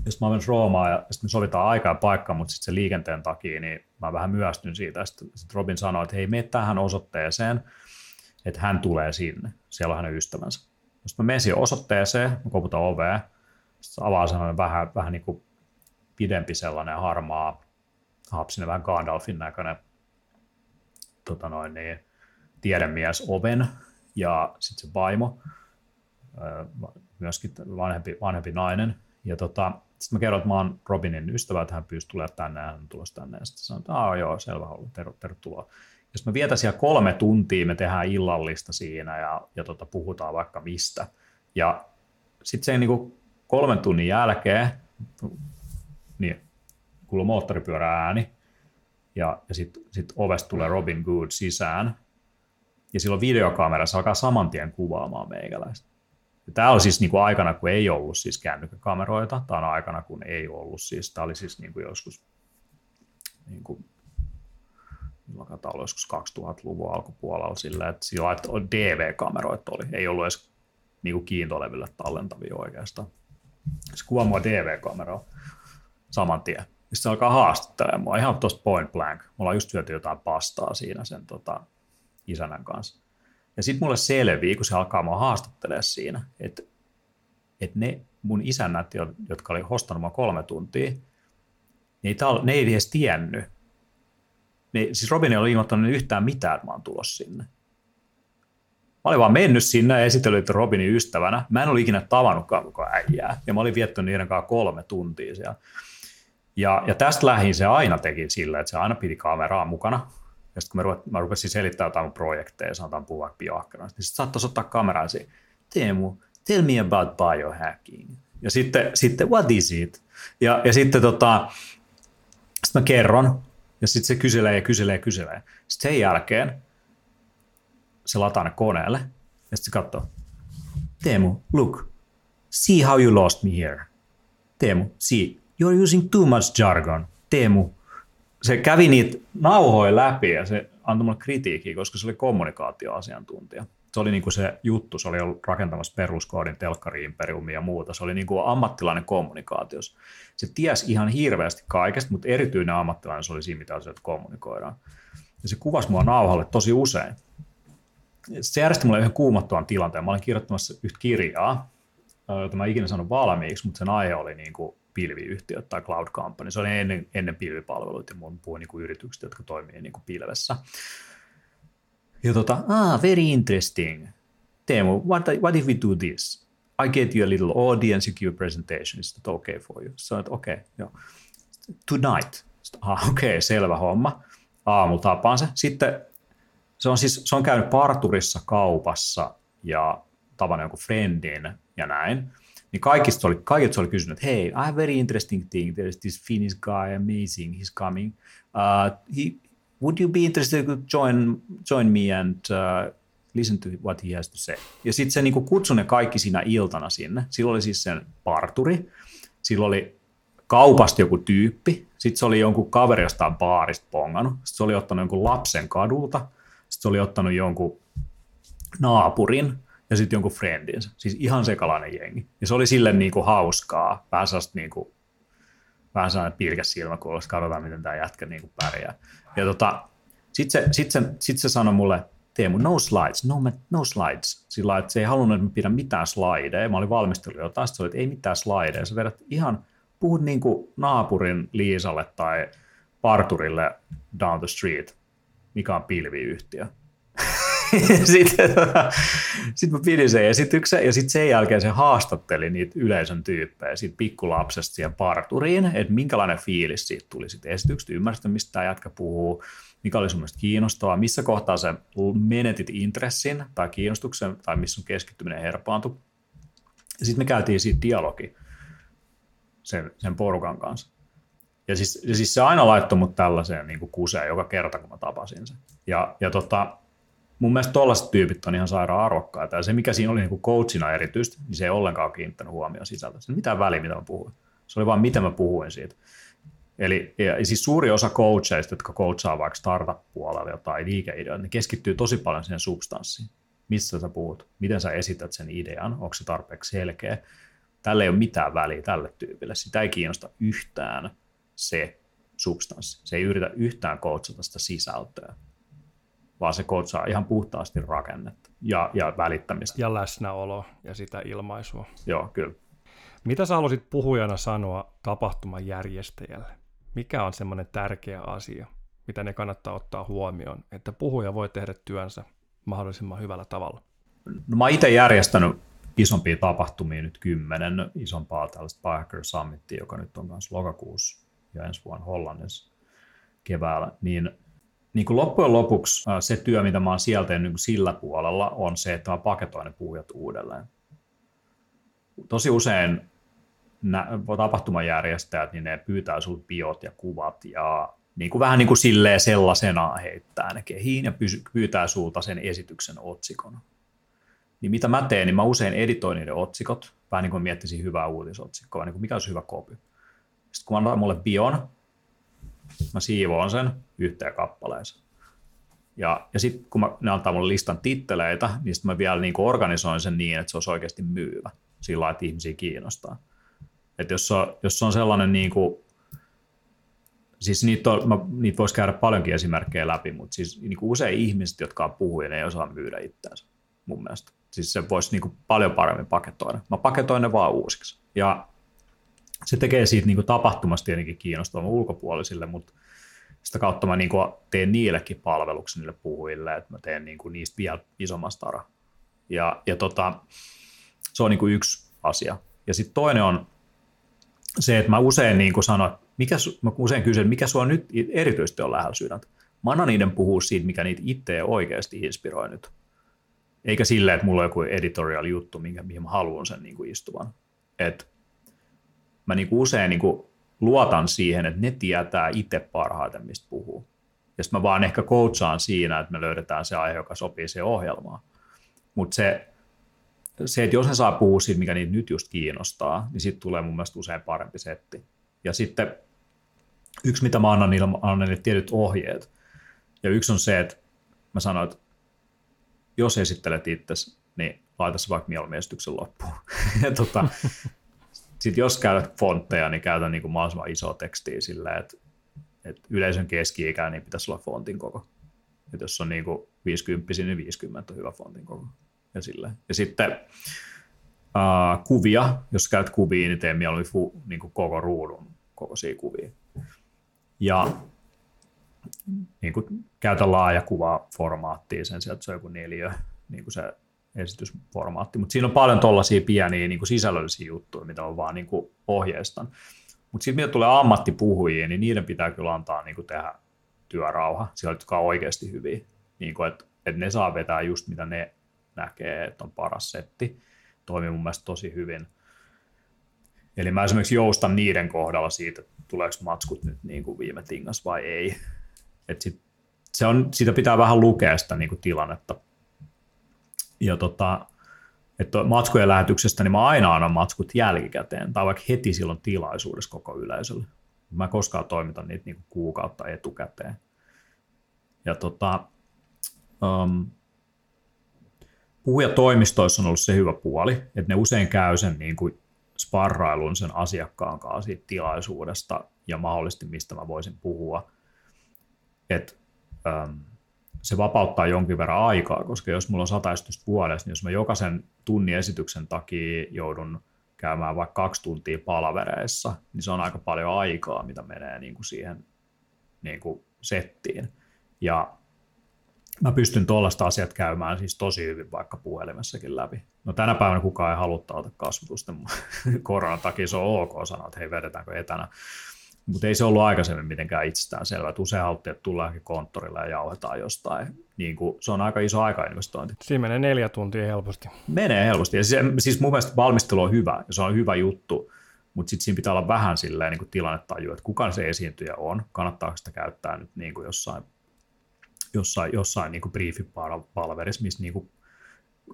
Sitten mä olen Roomaan ja sitten me sovitaan aikaa ja paikkaa, mutta sitten se liikenteen takia, niin mä vähän myöstyn siitä. Sitten sit Robin sanoi, että hei, mene tähän osoitteeseen, että hän tulee sinne. Siellä on hänen ystävänsä. Sitten mä menen siihen osoitteeseen, mä koputan ovea. Sitten avaa sellainen vähän, vähän niin kuin pidempi sellainen harmaa, hapsinen vähän Gandalfin näköinen tota noin, niin, tiedemies oven ja sitten se vaimo, myöskin vanhempi, vanhempi nainen. Ja tota, sitten mä kerron, että mä oon Robinin ystävä, että hän pyysi tulemaan tänne ja hän on tänne. Ja sitten sanoin, että Aa, joo, selvä, tervetuloa. Jos me vietä siellä kolme tuntia, me tehdään illallista siinä ja, ja tota, puhutaan vaikka mistä. Ja sitten se niin kolmen tunnin jälkeen niin kuuluu moottoripyörä ääni ja, ja sitten sit ovesta tulee Robin Good sisään. Ja silloin videokamera se alkaa saman tien kuvaamaan meikäläistä. Tämä on siis niin kuin aikana, kun ei ollut siis kännykkäkameroita. Tämä on aikana, kun ei ollut siis. Tämä oli siis niin kuin joskus, niin kuin, joskus 2000-luvun alkupuolella sillä, että sillä että DV-kameroita oli. Ei ollut edes niin kuin kiintoleville tallentavia oikeastaan. Se kuvaa mua DV-kameraa saman tien. Sitten se alkaa haastattelemaan mua ihan tuosta point blank. Me ollaan just syöty jotain pastaa siinä sen tota, isänän kanssa. Ja sitten mulle selvii, kun se alkaa mua haastattelemaan siinä, että, että ne mun isännät, jotka oli hostanut mua kolme tuntia, niin ne ei edes tiennyt. Ne, siis Robin ei ole ilmoittanut yhtään mitään, että mä oon tulossa sinne. Mä olin vaan mennyt sinne ja esitellyt Robinin ystävänä. Mä en ollut ikinä tavannutkaan koko äijää. Ja mä olin viettänyt niiden kanssa kolme tuntia siellä. Ja, ja tästä lähin se aina teki sillä, että se aina piti kameraa mukana. Ja sitten kun mä, ruvet, mä rupesin selittämään jotain projekteja, sanotaan puhua vaikka niin sitten saattaisi ottaa kameraa siihen, Teemu, tell me about biohacking. Ja sitten, sitten what is it? Ja, ja sitten tota, sitten mä kerron, ja sitten se kyselee ja kyselee ja kyselee. Sitten sen jälkeen se lataa ne koneelle, ja sitten se katsoo, Teemu, look, see how you lost me here. Teemu, see, you're using too much jargon. Teemu, se kävi niitä nauhoja läpi ja se antoi mulle kritiikkiä, koska se oli kommunikaatioasiantuntija. Se oli niin kuin se juttu, se oli ollut rakentamassa peruskoodin, telkkari-imperiumia ja muuta. Se oli niin kuin ammattilainen kommunikaatios. Se ties ihan hirveästi kaikesta, mutta erityinen ammattilainen se oli siinä, mitä asioita kommunikoidaan. Ja se kuvasi mua nauhalle tosi usein. Se järjesti mulle yhden kuumattuan tilanteen. Mä olin kirjoittamassa yhtä kirjaa, jota mä ikinä saanut valmiiksi, mutta sen aihe oli niin kuin pilviyhtiöt tai cloud company. Se oli ennen, ennen pilvipalveluita ja mun puhuin niin yritykset, jotka toimii niin kuin pilvessä. Ja tota, ah, very interesting. Teemu, what, what if we do this? I get you a little audience, you give a presentation, is that okay for you? So, okay, joo. Tonight. Ah, okei, okay, selvä homma. Aamulla tapaan se. Sitten se on siis, se on käynyt parturissa kaupassa ja tavannut jonkun friendin ja näin niin kaikista oli, kaikista oli kysynyt, että hei, I have very interesting thing, there is this Finnish guy, amazing, he's coming. Uh, he, would you be interested to join, join me and uh, listen to what he has to say? Ja sitten se niinku kutsui ne kaikki siinä iltana sinne. Sillä oli siis sen parturi, sillä oli kaupasta joku tyyppi, sitten se oli jonkun kaveri jostain baarista pongannut, sitten se oli ottanut jonkun lapsen kadulta, sitten se oli ottanut jonkun naapurin, ja sitten jonkun friendinsä. Siis ihan sekalainen jengi. Ja se oli sille niin kuin hauskaa. Vähän sellaista niin kuin, vähän sellainen pilkäs silmäkulmassa, katsotaan miten tämä jätkä niin kuin pärjää. Ja tota, sitten se, sit se, sit se sanoi mulle, Teemu, no slides, no, no slides. Sillä että se ei halunnut, että mä pidän mitään slideja. Mä olin valmistellut jotain, sitten oli, että ei mitään slideja. Sä vedät ihan, puhut niin kuin naapurin Liisalle tai parturille down the street, mikä on pilviyhtiö. sitten sit mä pidin sen ja sitten sen jälkeen se haastatteli niitä yleisön tyyppejä siitä pikkulapsesta siihen parturiin, että minkälainen fiilis siitä tuli sitten esityksestä, ymmärsit, mistä tämä jätkä puhuu, mikä oli sun mielestä kiinnostavaa, missä kohtaa se menetit intressin tai kiinnostuksen tai missä sun keskittyminen herpaantui. Ja sitten me käytiin siitä dialogi sen, sen porukan kanssa. Ja siis, ja siis se aina laittoi mut tällaiseen niin kuseen joka kerta, kun mä tapasin sen. Ja, ja tota, mun mielestä tollaiset tyypit on ihan sairaan arvokkaita. Ja se, mikä siinä oli niin coachina erityisesti, niin se ei ollenkaan kiinnittänyt huomioon sisältä. Se ei mitään väliä, mitä mä puhuin. Se oli vaan, miten mä puhuin siitä. Eli ja, ja siis suuri osa coacheista, jotka coachaa vaikka startup-puolella jotain liikeideoita, ne keskittyy tosi paljon siihen substanssiin. Missä sä puhut, miten sä esität sen idean, onko se tarpeeksi selkeä. Tälle ei ole mitään väliä tälle tyypille. Sitä ei kiinnosta yhtään se substanssi. Se ei yritä yhtään coachata sitä sisältöä vaan se kootsaa ihan puhtaasti rakennetta ja, ja välittämistä.
Ja läsnäolo ja sitä ilmaisua.
Joo, kyllä.
Mitä sä haluaisit puhujana sanoa tapahtuman järjestäjälle? Mikä on semmoinen tärkeä asia, mitä ne kannattaa ottaa huomioon, että puhuja voi tehdä työnsä mahdollisimman hyvällä tavalla?
No, mä itse järjestänyt isompia tapahtumia nyt kymmenen isompaa tällaista Biohacker Summitia, joka nyt on myös lokakuussa ja ensi vuonna Hollannissa keväällä, niin niin kuin loppujen lopuksi se työ, mitä mä oon sieltä niin sillä puolella, on se, että mä paketoin ne puhujat uudelleen. Tosi usein nä- tapahtumajärjestäjät, niin ne pyytää sulta biot ja kuvat ja niin kuin vähän niin kuin silleen sellaisena heittää ne kehiin ja pyytää sulta sen esityksen otsikon. Niin mitä mä teen, niin mä usein editoin niiden otsikot, vähän niin kuin miettisin hyvää uutisotsikkoa, niin kuin mikä olisi hyvä kopi. Sitten kun mä annan mulle bion, mä siivoon sen yhteen kappaleeseen. Ja, ja sitten kun mä, ne antaa mulle listan titteleitä, niin sitten mä vielä niin organisoin sen niin, että se olisi oikeasti myyvä sillä että ihmisiä kiinnostaa. Että jos, on, jos on sellainen, niin kuin, siis niitä, on, mä, niitä voisi käydä paljonkin esimerkkejä läpi, mutta siis niin kuin usein ihmiset, jotka on puhuja, ne ei osaa myydä itseänsä mun mielestä. Siis se voisi niin kuin paljon paremmin paketoida. Mä paketoin ne vaan uusiksi. Ja se tekee siitä niin kuin tapahtumasta tietenkin kiinnostavan ulkopuolisille, mutta sitä kautta mä niin kuin teen niillekin palveluksen niille puhujille, että mä teen niin kuin niistä vielä isommasta tara. Ja, ja tota, se on niin kuin yksi asia. Ja sitten toinen on se, että mä usein niin kuin sanon, mikä, mä usein kysyn, mikä sua nyt erityisesti on lähellä sydäntä. Mä annan niiden puhua siitä, mikä niitä itse oikeasti inspiroi nyt. Eikä silleen, että mulla on joku editorial juttu, minkä, mihin mä haluan sen niin kuin istuvan. Et mä niin kuin usein niin kuin luotan siihen, että ne tietää itse parhaiten, mistä puhuu. Ja sitten mä vaan ehkä coachaan siinä, että me löydetään se aihe, joka sopii siihen ohjelmaan. Mutta se, se, että jos ne saa puhua siitä, mikä niitä nyt just kiinnostaa, niin sitten tulee mun mielestä usein parempi setti. Ja sitten yksi, mitä mä annan niille, annan niille tietyt ohjeet. Ja yksi on se, että mä sanoin, että jos esittelet itse, niin laita se vaikka mieluummin esityksen loppuun. ja tota, sitten jos käytät fontteja, niin käytä niin kuin mahdollisimman iso tekstiä silleen, että, että yleisön keski-ikä niin pitäisi olla fontin koko. että jos on niin kuin 50, niin 50 on hyvä fontin koko. Ja, silleen. ja sitten uh, kuvia, jos käyt kuvia, niin tee mieluummin fu, niin kuin koko ruudun kokoisia kuvia. Ja niin kuin, käytä laajakuvaa formaattia sen sieltä, se on joku neljä, niin kuin se esitysformaatti. Mutta siinä on paljon tuollaisia pieniä niin kuin sisällöllisiä juttuja, mitä on vaan niin kuin ohjeistan. Mutta sitten mitä tulee ammattipuhujiin, niin niiden pitää kyllä antaa niin kuin tehdä työrauha, sillä jotka on oikeasti hyviä. Niin kuin, että, että ne saa vetää just mitä ne näkee, että on paras setti. Toimii mun mielestä tosi hyvin. Eli mä esimerkiksi joustan niiden kohdalla siitä, että tuleeko matskut nyt niin kuin viime tingas vai ei. Et sit, se on, siitä pitää vähän lukea sitä niin kuin tilannetta ja tota, että matskujen lähetyksestä, niin mä aina annan matskut jälkikäteen, tai vaikka heti silloin tilaisuudessa koko yleisölle. Mä koskaan toimitan niitä niin kuukautta etukäteen. Ja tota, um, puhujatoimistoissa on ollut se hyvä puoli, että ne usein käy sen niin kuin sparrailun sen asiakkaan kanssa siitä tilaisuudesta ja mahdollisesti mistä mä voisin puhua. Et, um, se vapauttaa jonkin verran aikaa, koska jos mulla on sata vuodessa, niin jos mä jokaisen tunnin esityksen takia joudun käymään vaikka kaksi tuntia palavereissa, niin se on aika paljon aikaa, mitä menee niin kuin siihen niin kuin settiin. Ja mä pystyn tuollaista asiat käymään siis tosi hyvin vaikka puhelimessakin läpi. No tänä päivänä kukaan ei halua taata kasvatusten koronan takia, se on ok sanoa, että hei vedetäänkö etänä. Mutta ei se ollut aikaisemmin mitenkään itsestään selvä. Usein haluttiin, että tullaankin konttorille ja jauhetaan jostain. Niin kuin, se on aika iso aikainvestointi.
Siinä menee neljä tuntia helposti.
Menee helposti. Ja se, siis mun mielestä valmistelu on hyvä ja se on hyvä juttu, mutta sitten siinä pitää olla vähän silleen niin kuin tilannetaju, että kuka se esiintyjä on, kannattaako sitä käyttää nyt niin kuin jossain, jossain, jossain niin kuin briefipalverissa, missä niin kuin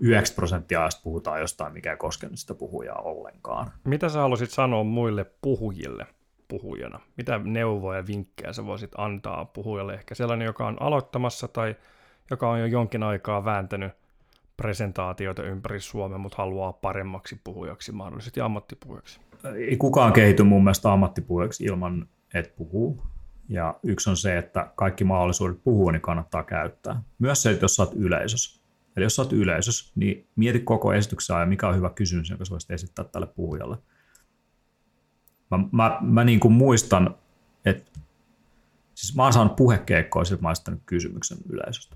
90 prosenttia ajasta puhutaan jostain, mikä ei koske sitä puhujaa ollenkaan.
Mitä sä haluaisit sanoa muille puhujille? Puhujana? Mitä neuvoja ja vinkkejä sä voisit antaa puhujalle? Ehkä sellainen, joka on aloittamassa tai joka on jo jonkin aikaa vääntänyt presentaatioita ympäri Suomen, mutta haluaa paremmaksi puhujaksi mahdollisesti ammattipuhujaksi?
Ei kukaan kehity mun mielestä ammattipuhujaksi ilman, että puhuu. Ja yksi on se, että kaikki mahdollisuudet puhua, niin kannattaa käyttää. Myös se, että jos sä oot yleisössä. Eli jos sä oot yleisössä, niin mieti koko esityksen ja mikä on hyvä kysymys, jonka sä voisit esittää tälle puhujalle – Mä, mä, mä niin kuin muistan, että siis mä oon saanut puhekeikkoa, että mä oon kysymyksen yleisöstä.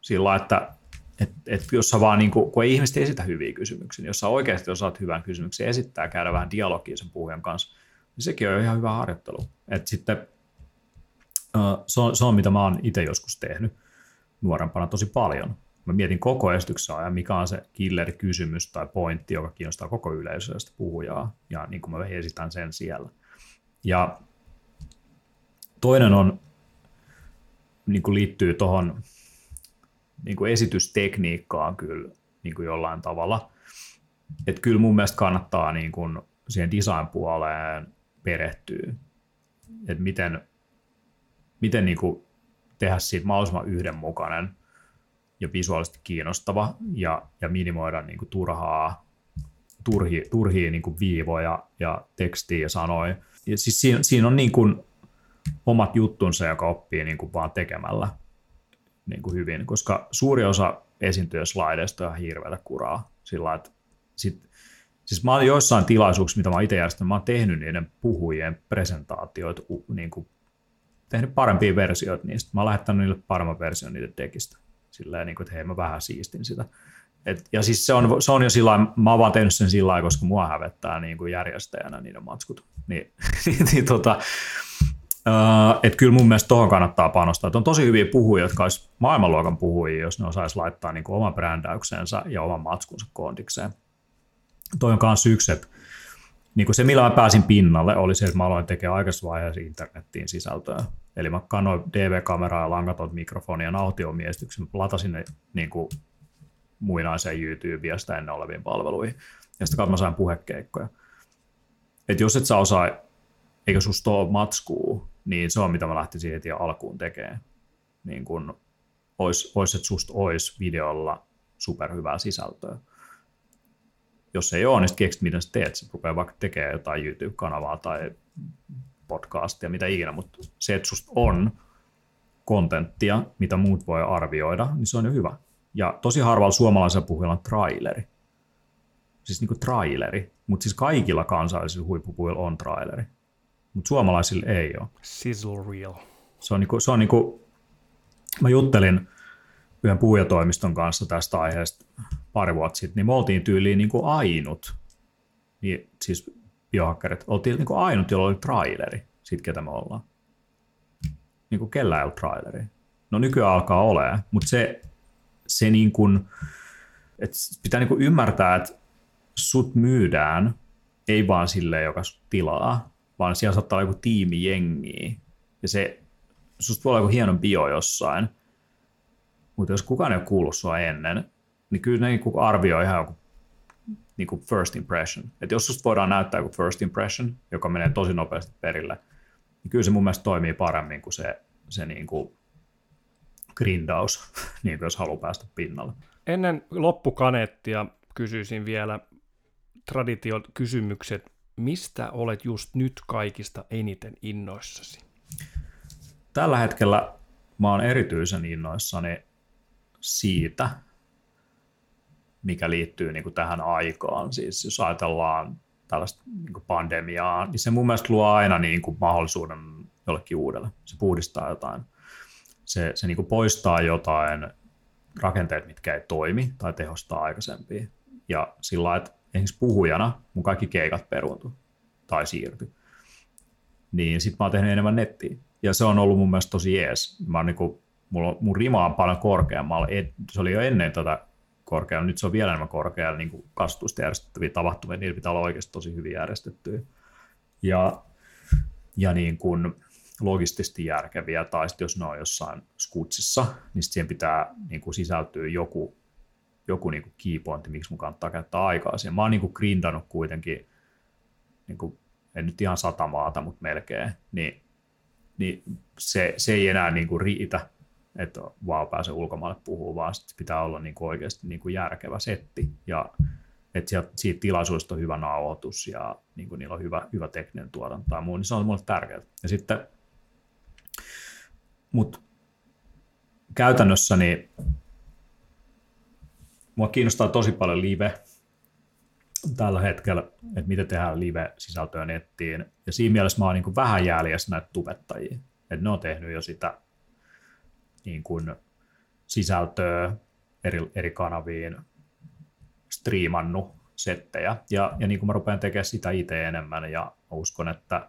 Sillä että et, et jos sä vaan, niin kuin, kun ei ihmiset esitä hyviä kysymyksiä, niin jos sä oikeasti osaat hyvän kysymyksen esittää, käydä vähän dialogia sen puhujan kanssa, niin sekin on ihan hyvä harjoittelu. Et sitten, se, on, se on, mitä mä oon itse joskus tehnyt nuorempana tosi paljon mä mietin koko esityksen ajan, mikä on se killer-kysymys tai pointti, joka kiinnostaa koko yleisöä sitä puhujaa, ja niin kuin mä esitän sen siellä. Ja toinen on, niin kuin liittyy tuohon niin kuin esitystekniikkaan kyllä niin kuin jollain tavalla. Että kyllä mun mielestä kannattaa niin kuin siihen design-puoleen perehtyä, että miten, miten niin kuin tehdä siitä mahdollisimman yhdenmukainen – ja visuaalisesti kiinnostava ja, ja minimoida niin kuin turhaa, turhi, turhia niin kuin viivoja ja tekstiä ja sanoja. Ja siis siinä, siinä on niin kuin omat juttunsa, joka oppii niin kuin vaan tekemällä niin kuin hyvin, koska suuri osa esiintyjäslaideista on hirveätä kuraa sillä että sit, siis mä oon joissain tilaisuuksissa, mitä mä itse järjestänyt, mä oon tehnyt niiden puhujien presentaatioita, niin kuin, tehnyt parempia versioita niistä. Mä oon lähettänyt niille paremman version niiden tekistä silleen, niin kuin, että hei mä vähän siistin sitä. Et, ja siis se on, se on jo sillä mä oon vaan tehnyt sen sillä lailla, koska mua hävettää niin kuin järjestäjänä niiden matskut. Niin, niin, niin tota, Uh, että kyllä mun mielestä tuohon kannattaa panostaa. Et on tosi hyviä puhujia, jotka olisi maailmanluokan puhujia, jos ne osaisi laittaa niin oman brändäyksensä ja oman matskunsa kondikseen. Toi on myös yksi, että niin se, millä mä pääsin pinnalle, oli se, että mä aloin tekemään aikaisessa vaiheessa internettiin sisältöä. Eli mä kannoin DV-kameraa ja langaton mikrofoni ja nautiomiestyksen, latasin ne niin kuin muinaiseen YouTubeen ja sitä ennen oleviin palveluihin. Ja sitten mä sain puhekeikkoja. Että jos et sä osaa, eikä susta ole matskuu, niin se on mitä mä lähtisin heti alkuun tekemään. Niin kun ois, ois, että susta olisi videolla superhyvää sisältöä. Jos ei ole, niin sitten keksit, miten sä teet. Sä rupeaa vaikka tekemään jotain YouTube-kanavaa tai podcastia, mitä ikinä, mutta se, että susta on kontenttia, mitä muut voi arvioida, niin se on jo hyvä. Ja tosi harvalla suomalaisella puhujalla on traileri. Siis niin kuin traileri, mutta siis kaikilla kansallisilla huippupuhujilla on traileri. Mutta suomalaisilla ei ole.
Sizzle reel.
Se on, niin kuin, se on niin kuin, mä juttelin yhden puhujatoimiston kanssa tästä aiheesta pari vuotta sitten, niin me oltiin tyyliin niin kuin ainut, niin, siis biohakkerit, oltiin niin kuin ainut, jolla oli traileri, siitä ketä me ollaan. Niin kuin kellä ei ole traileri. No nykyään alkaa olemaan, mutta se, se niin kuin, että pitää niin kuin ymmärtää, että sut myydään ei vaan sille, joka tilaa, vaan siellä saattaa olla joku tiimi jengiä. Ja se, susta voi olla joku hieno bio jossain, mutta jos kukaan ei ole kuullut sua ennen, niin kyllä ne niin arvioi ihan joku niin kuin first impression. Et jos susta voidaan näyttää joku first impression, joka menee tosi nopeasti perille, niin kyllä se mun mielestä toimii paremmin kuin se, se niin kuin grindaus, niin kuin jos haluaa päästä pinnalle.
Ennen loppukaneettia kysyisin vielä traditiot kysymykset. Mistä olet just nyt kaikista eniten innoissasi?
Tällä hetkellä mä oon erityisen innoissani siitä, mikä liittyy niin kuin tähän aikaan. Siis jos ajatellaan tällaista niin kuin pandemiaa, niin se mun mielestä luo aina niin kuin mahdollisuuden jollekin uudelle. Se puhdistaa jotain. Se, se niin kuin poistaa jotain rakenteet, mitkä ei toimi tai tehostaa aikaisempia. Ja sillä että esimerkiksi puhujana mun kaikki keikat peruuntu tai siirty. Niin sitten mä oon tehnyt enemmän nettiä. Ja se on ollut mun mielestä tosi jees. Mä oon niin kuin, mulla, mun rima on paljon korkeammalla. Se oli jo ennen tätä korkealla, nyt se on vielä enemmän korkealla niin kastusta järjestettäviä tapahtumia, niillä pitää olla oikeasti tosi hyvin järjestettyjä. Ja, ja niin kuin logistisesti järkeviä, tai sitten jos ne on jossain skutsissa, niin siihen pitää niin kuin sisältyä joku, joku niin kuin keypointti, miksi mun kannattaa käyttää aikaa siihen. Mä oon niin kuin grindannut kuitenkin, niin kuin, en nyt ihan sata maata, mutta melkein, niin, niin se, se ei enää niin kuin riitä, että vaan pääse ulkomaille puhuu, vaan pitää olla niin kuin oikeasti niin kuin järkevä setti ja että sieltä, siitä tilaisuudesta on hyvä nauhoitus ja niin kuin niillä on hyvä, hyvä tekninen tuotanto tai muu, niin se on mulle tärkeää. Ja sitten, mutta käytännössä niin mua kiinnostaa tosi paljon live tällä hetkellä, että miten tehdään live-sisältöä nettiin. Ja siinä mielessä mä oon niin vähän jäljessä näitä tubettajia. Että ne on tehnyt jo sitä niin kuin sisältöä eri, eri kanaviin, striimannut settejä. Ja, ja niin kuin mä rupean tekemään sitä itse enemmän ja uskon, että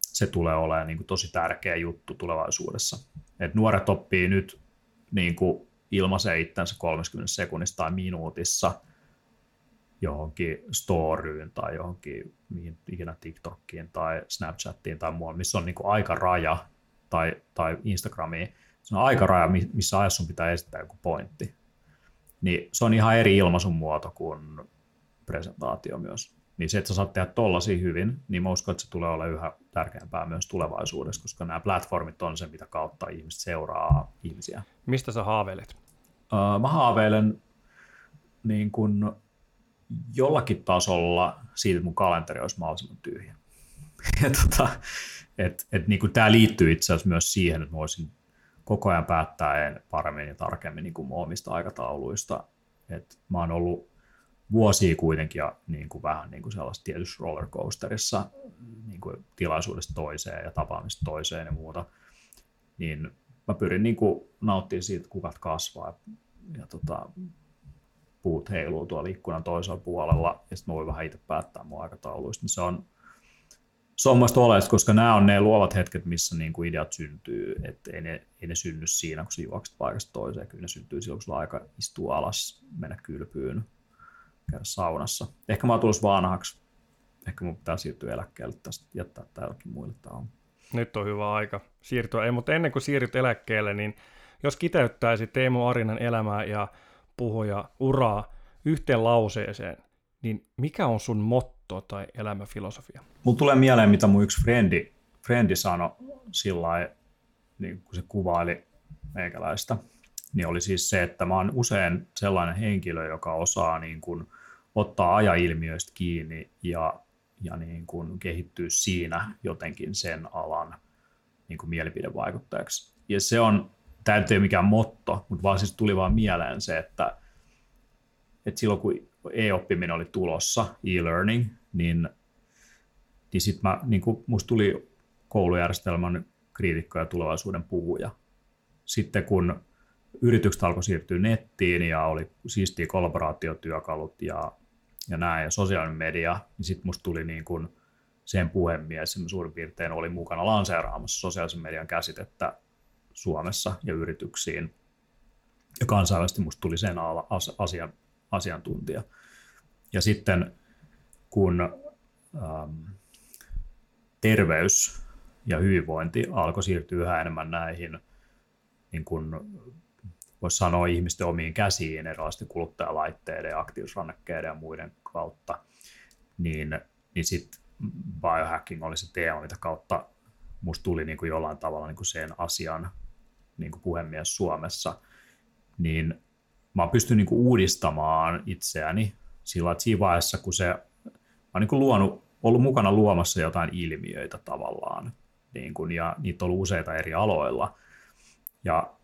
se tulee olemaan niin kuin tosi tärkeä juttu tulevaisuudessa. Et nuoret oppii nyt niin kuin ilmaisee itsensä 30 sekunnissa tai minuutissa johonkin storyyn tai johonkin mihin ikinä TikTokiin tai Snapchattiin tai muualle, missä on niin kuin aika raja tai, tai Instagramiin, se on aikaraja, missä ajassa sun pitää esittää joku pointti. Niin se on ihan eri ilmaisun muoto kuin presentaatio myös. Niin se, että sä saat tehdä tollasia hyvin, niin mä uskon, että se tulee olla yhä tärkeämpää myös tulevaisuudessa, koska nämä platformit on se, mitä kautta ihmiset seuraa ihmisiä.
Mistä sä haaveilet?
Uh, mä haaveilen niin kun jollakin tasolla siitä, että mun kalenteri olisi mahdollisimman tyhjä. Ja tota, et, et niin tämä liittyy itse asiassa myös siihen, että mä voisin koko ajan päättäen paremmin ja tarkemmin niin kuin omista aikatauluista. Et mä oon ollut vuosia kuitenkin ja niin kuin vähän niin kuin sellaisessa tietyssä rollercoasterissa niin kuin tilaisuudesta toiseen ja tapaamista toiseen ja muuta, niin mä pyrin niin kuin nauttimaan siitä, kukat kasvaa ja, ja tota, puut heiluu tuolla ikkunan toisella puolella ja sitten mä voin vähän itse päättää mun aikatauluista, niin se on, se on mielestäni oleellista, koska nämä on ne luovat hetket, missä niin kuin ideat syntyy, että ei ne, ei ne synny siinä, kun sä juokset paikasta toiseen, kyllä ne syntyy silloin, kun sulla aika istua alas, mennä kylpyyn, käydä saunassa. Ehkä mä oon vanhaksi, ehkä mun pitää siirtyä eläkkeelle tästä, jättää tämä jollakin muille tämä
Nyt on hyvä aika siirtyä. Ei, mutta ennen kuin siirryt eläkkeelle, niin jos kiteyttäisi Teemu Arinan elämää ja puhuja uraa yhteen lauseeseen, niin mikä on sun motto tai elämäfilosofia?
Mulla tulee mieleen, mitä mun yksi frendi, frendi sanoi sillä niin kun se kuvaili meikäläistä, niin oli siis se, että mä oon usein sellainen henkilö, joka osaa niin kuin ottaa ajailmiöistä kiinni ja, ja niin kuin kehittyä siinä jotenkin sen alan niin kuin mielipidevaikuttajaksi. Ja se on, tämä ei ole mikään motto, mutta vaan siis tuli vaan mieleen se, että, että silloin kun e-oppiminen oli tulossa, e-learning, niin, niin sitten mä, niin kuin musta tuli koulujärjestelmän kriitikko ja tulevaisuuden puhuja. Sitten kun yritykset alkoi siirtyä nettiin ja oli siistiä kollaboraatiotyökalut ja, ja näin, ja sosiaalinen media, niin sitten musta tuli niin kuin sen puhemies, ja suurin piirtein oli mukana lanseeraamassa sosiaalisen median käsitettä Suomessa ja yrityksiin. Ja kansainvälisesti musta tuli sen asian, asiantuntija. Ja sitten kun ähm, terveys ja hyvinvointi alkoi siirtyä yhä enemmän näihin, niin kuin voisi sanoa ihmisten omiin käsiin erilaisten kuluttajalaitteiden ja aktiivisrannekkeiden ja muiden kautta, niin, niin sitten biohacking oli se teema, mitä kautta musta tuli niin kuin jollain tavalla niin kuin sen asian niin kuin puhemies Suomessa, niin mä pystyn niin kuin uudistamaan itseäni sillä, että siinä vaiheessa, kun se, mä oon niin luonut, ollut mukana luomassa jotain ilmiöitä tavallaan, niin kuin, ja niitä on ollut useita eri aloilla, ja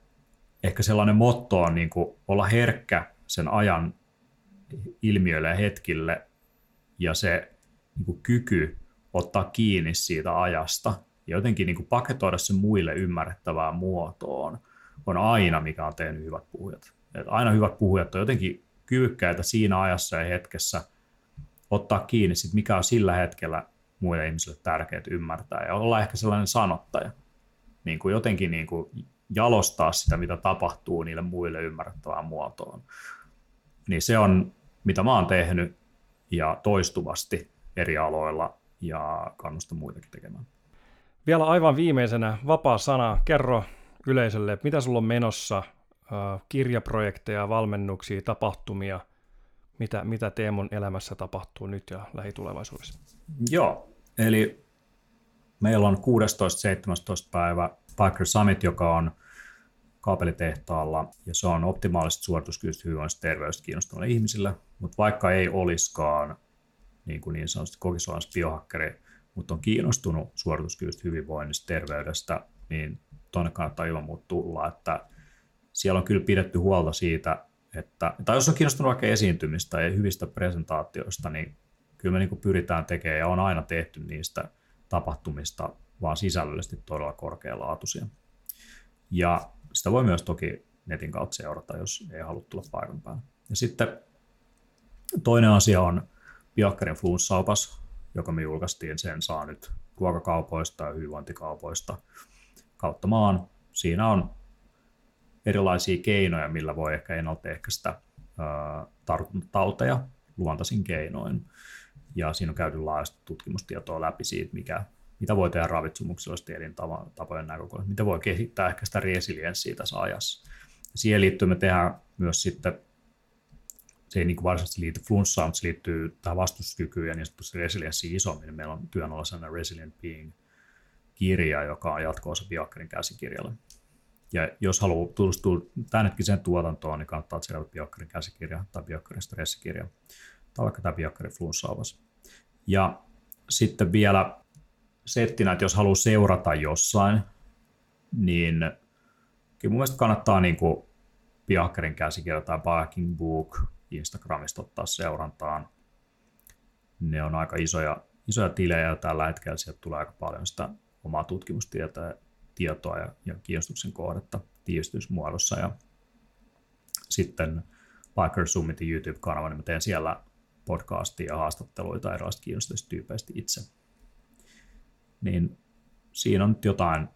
ehkä sellainen motto on niin kuin olla herkkä sen ajan ilmiöille ja hetkille, ja se niin kuin kyky ottaa kiinni siitä ajasta ja jotenkin niin kuin paketoida se muille ymmärrettävään muotoon on aina, mikä on tehnyt hyvät puhujat. Et aina hyvät puhujat on jotenkin kyvykkäitä siinä ajassa ja hetkessä ottaa kiinni sit, mikä on sillä hetkellä muille ihmisille tärkeää ymmärtää ja olla ehkä sellainen sanottaja. Niin kuin jotenkin niin kuin jalostaa sitä, mitä tapahtuu niille muille ymmärrettävään muotoon. Niin se on, mitä mä oon tehnyt ja toistuvasti eri aloilla ja kannustan muitakin tekemään.
Vielä aivan viimeisenä vapaa sana. Kerro yleisölle, mitä sulla on menossa, kirjaprojekteja, valmennuksia, tapahtumia, mitä, mitä Teemun elämässä tapahtuu nyt ja lähitulevaisuudessa?
Joo, eli meillä on 16-17 päivä Parker Summit, joka on kaapelitehtaalla, ja se on optimaaliset suorituskyvystä hyvinvoinnista terveydestä kiinnostuneille ihmisille, mutta vaikka ei olisikaan niin, kuin niin sanotusti kokisolans biohakkeri, mutta on kiinnostunut suorituskyvystä hyvinvoinnista terveydestä, niin tuonne kannattaa ilman muuta tulla, että siellä on kyllä pidetty huolta siitä, että, tai jos on kiinnostunut vaikka esiintymistä ja hyvistä presentaatioista, niin kyllä me niin kuin pyritään tekemään ja on aina tehty niistä tapahtumista vaan sisällöllisesti todella korkealaatuisia. Ja sitä voi myös toki netin kautta seurata, jos ei halua tulla paikan päälle. Ja sitten toinen asia on Biakkarin flunssaopas, joka me julkaistiin, sen saa nyt ruokakaupoista ja hyvinvointikaupoista kautta maan. Siinä on erilaisia keinoja, millä voi ehkä ennaltaehkäistä tartuntatauteja luontaisin keinoin. Ja siinä on käyty laajasti tutkimustietoa läpi siitä, mikä, mitä voi tehdä ravitsemuksellisesti elintapojen näkökulmasta, mitä voi kehittää ehkä sitä resilienssiä tässä ajassa. Siihen liittyen me tehdään myös sitten, se ei niin varsinaisesti liity flunssaan, mutta se liittyy tähän vastustuskykyyn ja niin sanotusti resilienssiin isommin. Meillä on työn alla sellainen Resilient Being kirja, joka on jatko-osa Biakkerin käsikirjalle. Ja jos haluaa tutustua tämänhetkiseen tuotantoon, niin kannattaa seurata Biakkerin käsikirja tai Biakkerin stressikirja tai vaikka tämä Biakkerin flunssaavas. Ja sitten vielä settinä, että jos haluaa seurata jossain, niin kyllä mun mielestä kannattaa niin kuin Biakkerin käsikirja tai Biohacking Book Instagramista ottaa seurantaan. Ne on aika isoja, isoja tilejä tällä hetkellä sieltä tulee aika paljon sitä omaa tutkimustietoa tietoa ja, ja kiinnostuksen kohdetta tiivistysmuodossa. Ja sitten Biker Summitin YouTube-kanava, niin mä teen siellä podcastia ja haastatteluita erilaisista kiinnostavista tyypeistä itse. Niin siinä on nyt jotain,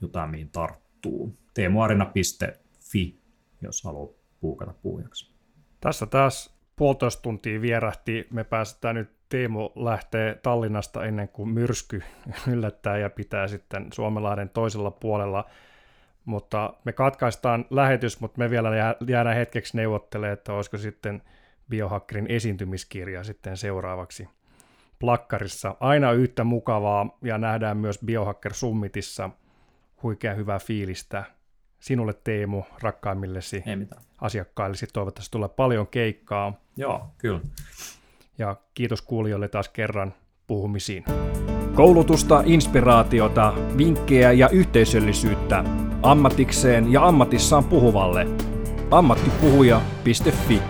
jotain mihin tarttuu. teemuarina.fi, jos haluaa puukata puhujaksi.
Tässä taas puolitoista tuntia vierähti. Me päästään nyt, Teemu lähtee Tallinnasta ennen kuin myrsky yllättää ja pitää sitten Suomenlahden toisella puolella. Mutta me katkaistaan lähetys, mutta me vielä jäädään hetkeksi neuvottelemaan, että olisiko sitten Biohackerin esiintymiskirja sitten seuraavaksi plakkarissa. Aina yhtä mukavaa ja nähdään myös Biohacker Summitissa huikea hyvää fiilistä sinulle Teemu, rakkaimmillesi
Ei mitään.
asiakkaillesi. Toivottavasti tulee paljon keikkaa.
Joo, kyllä.
Ja kiitos kuulijoille taas kerran puhumisiin.
Koulutusta, inspiraatiota, vinkkejä ja yhteisöllisyyttä ammatikseen ja ammatissaan puhuvalle. ammattipuhuja.fi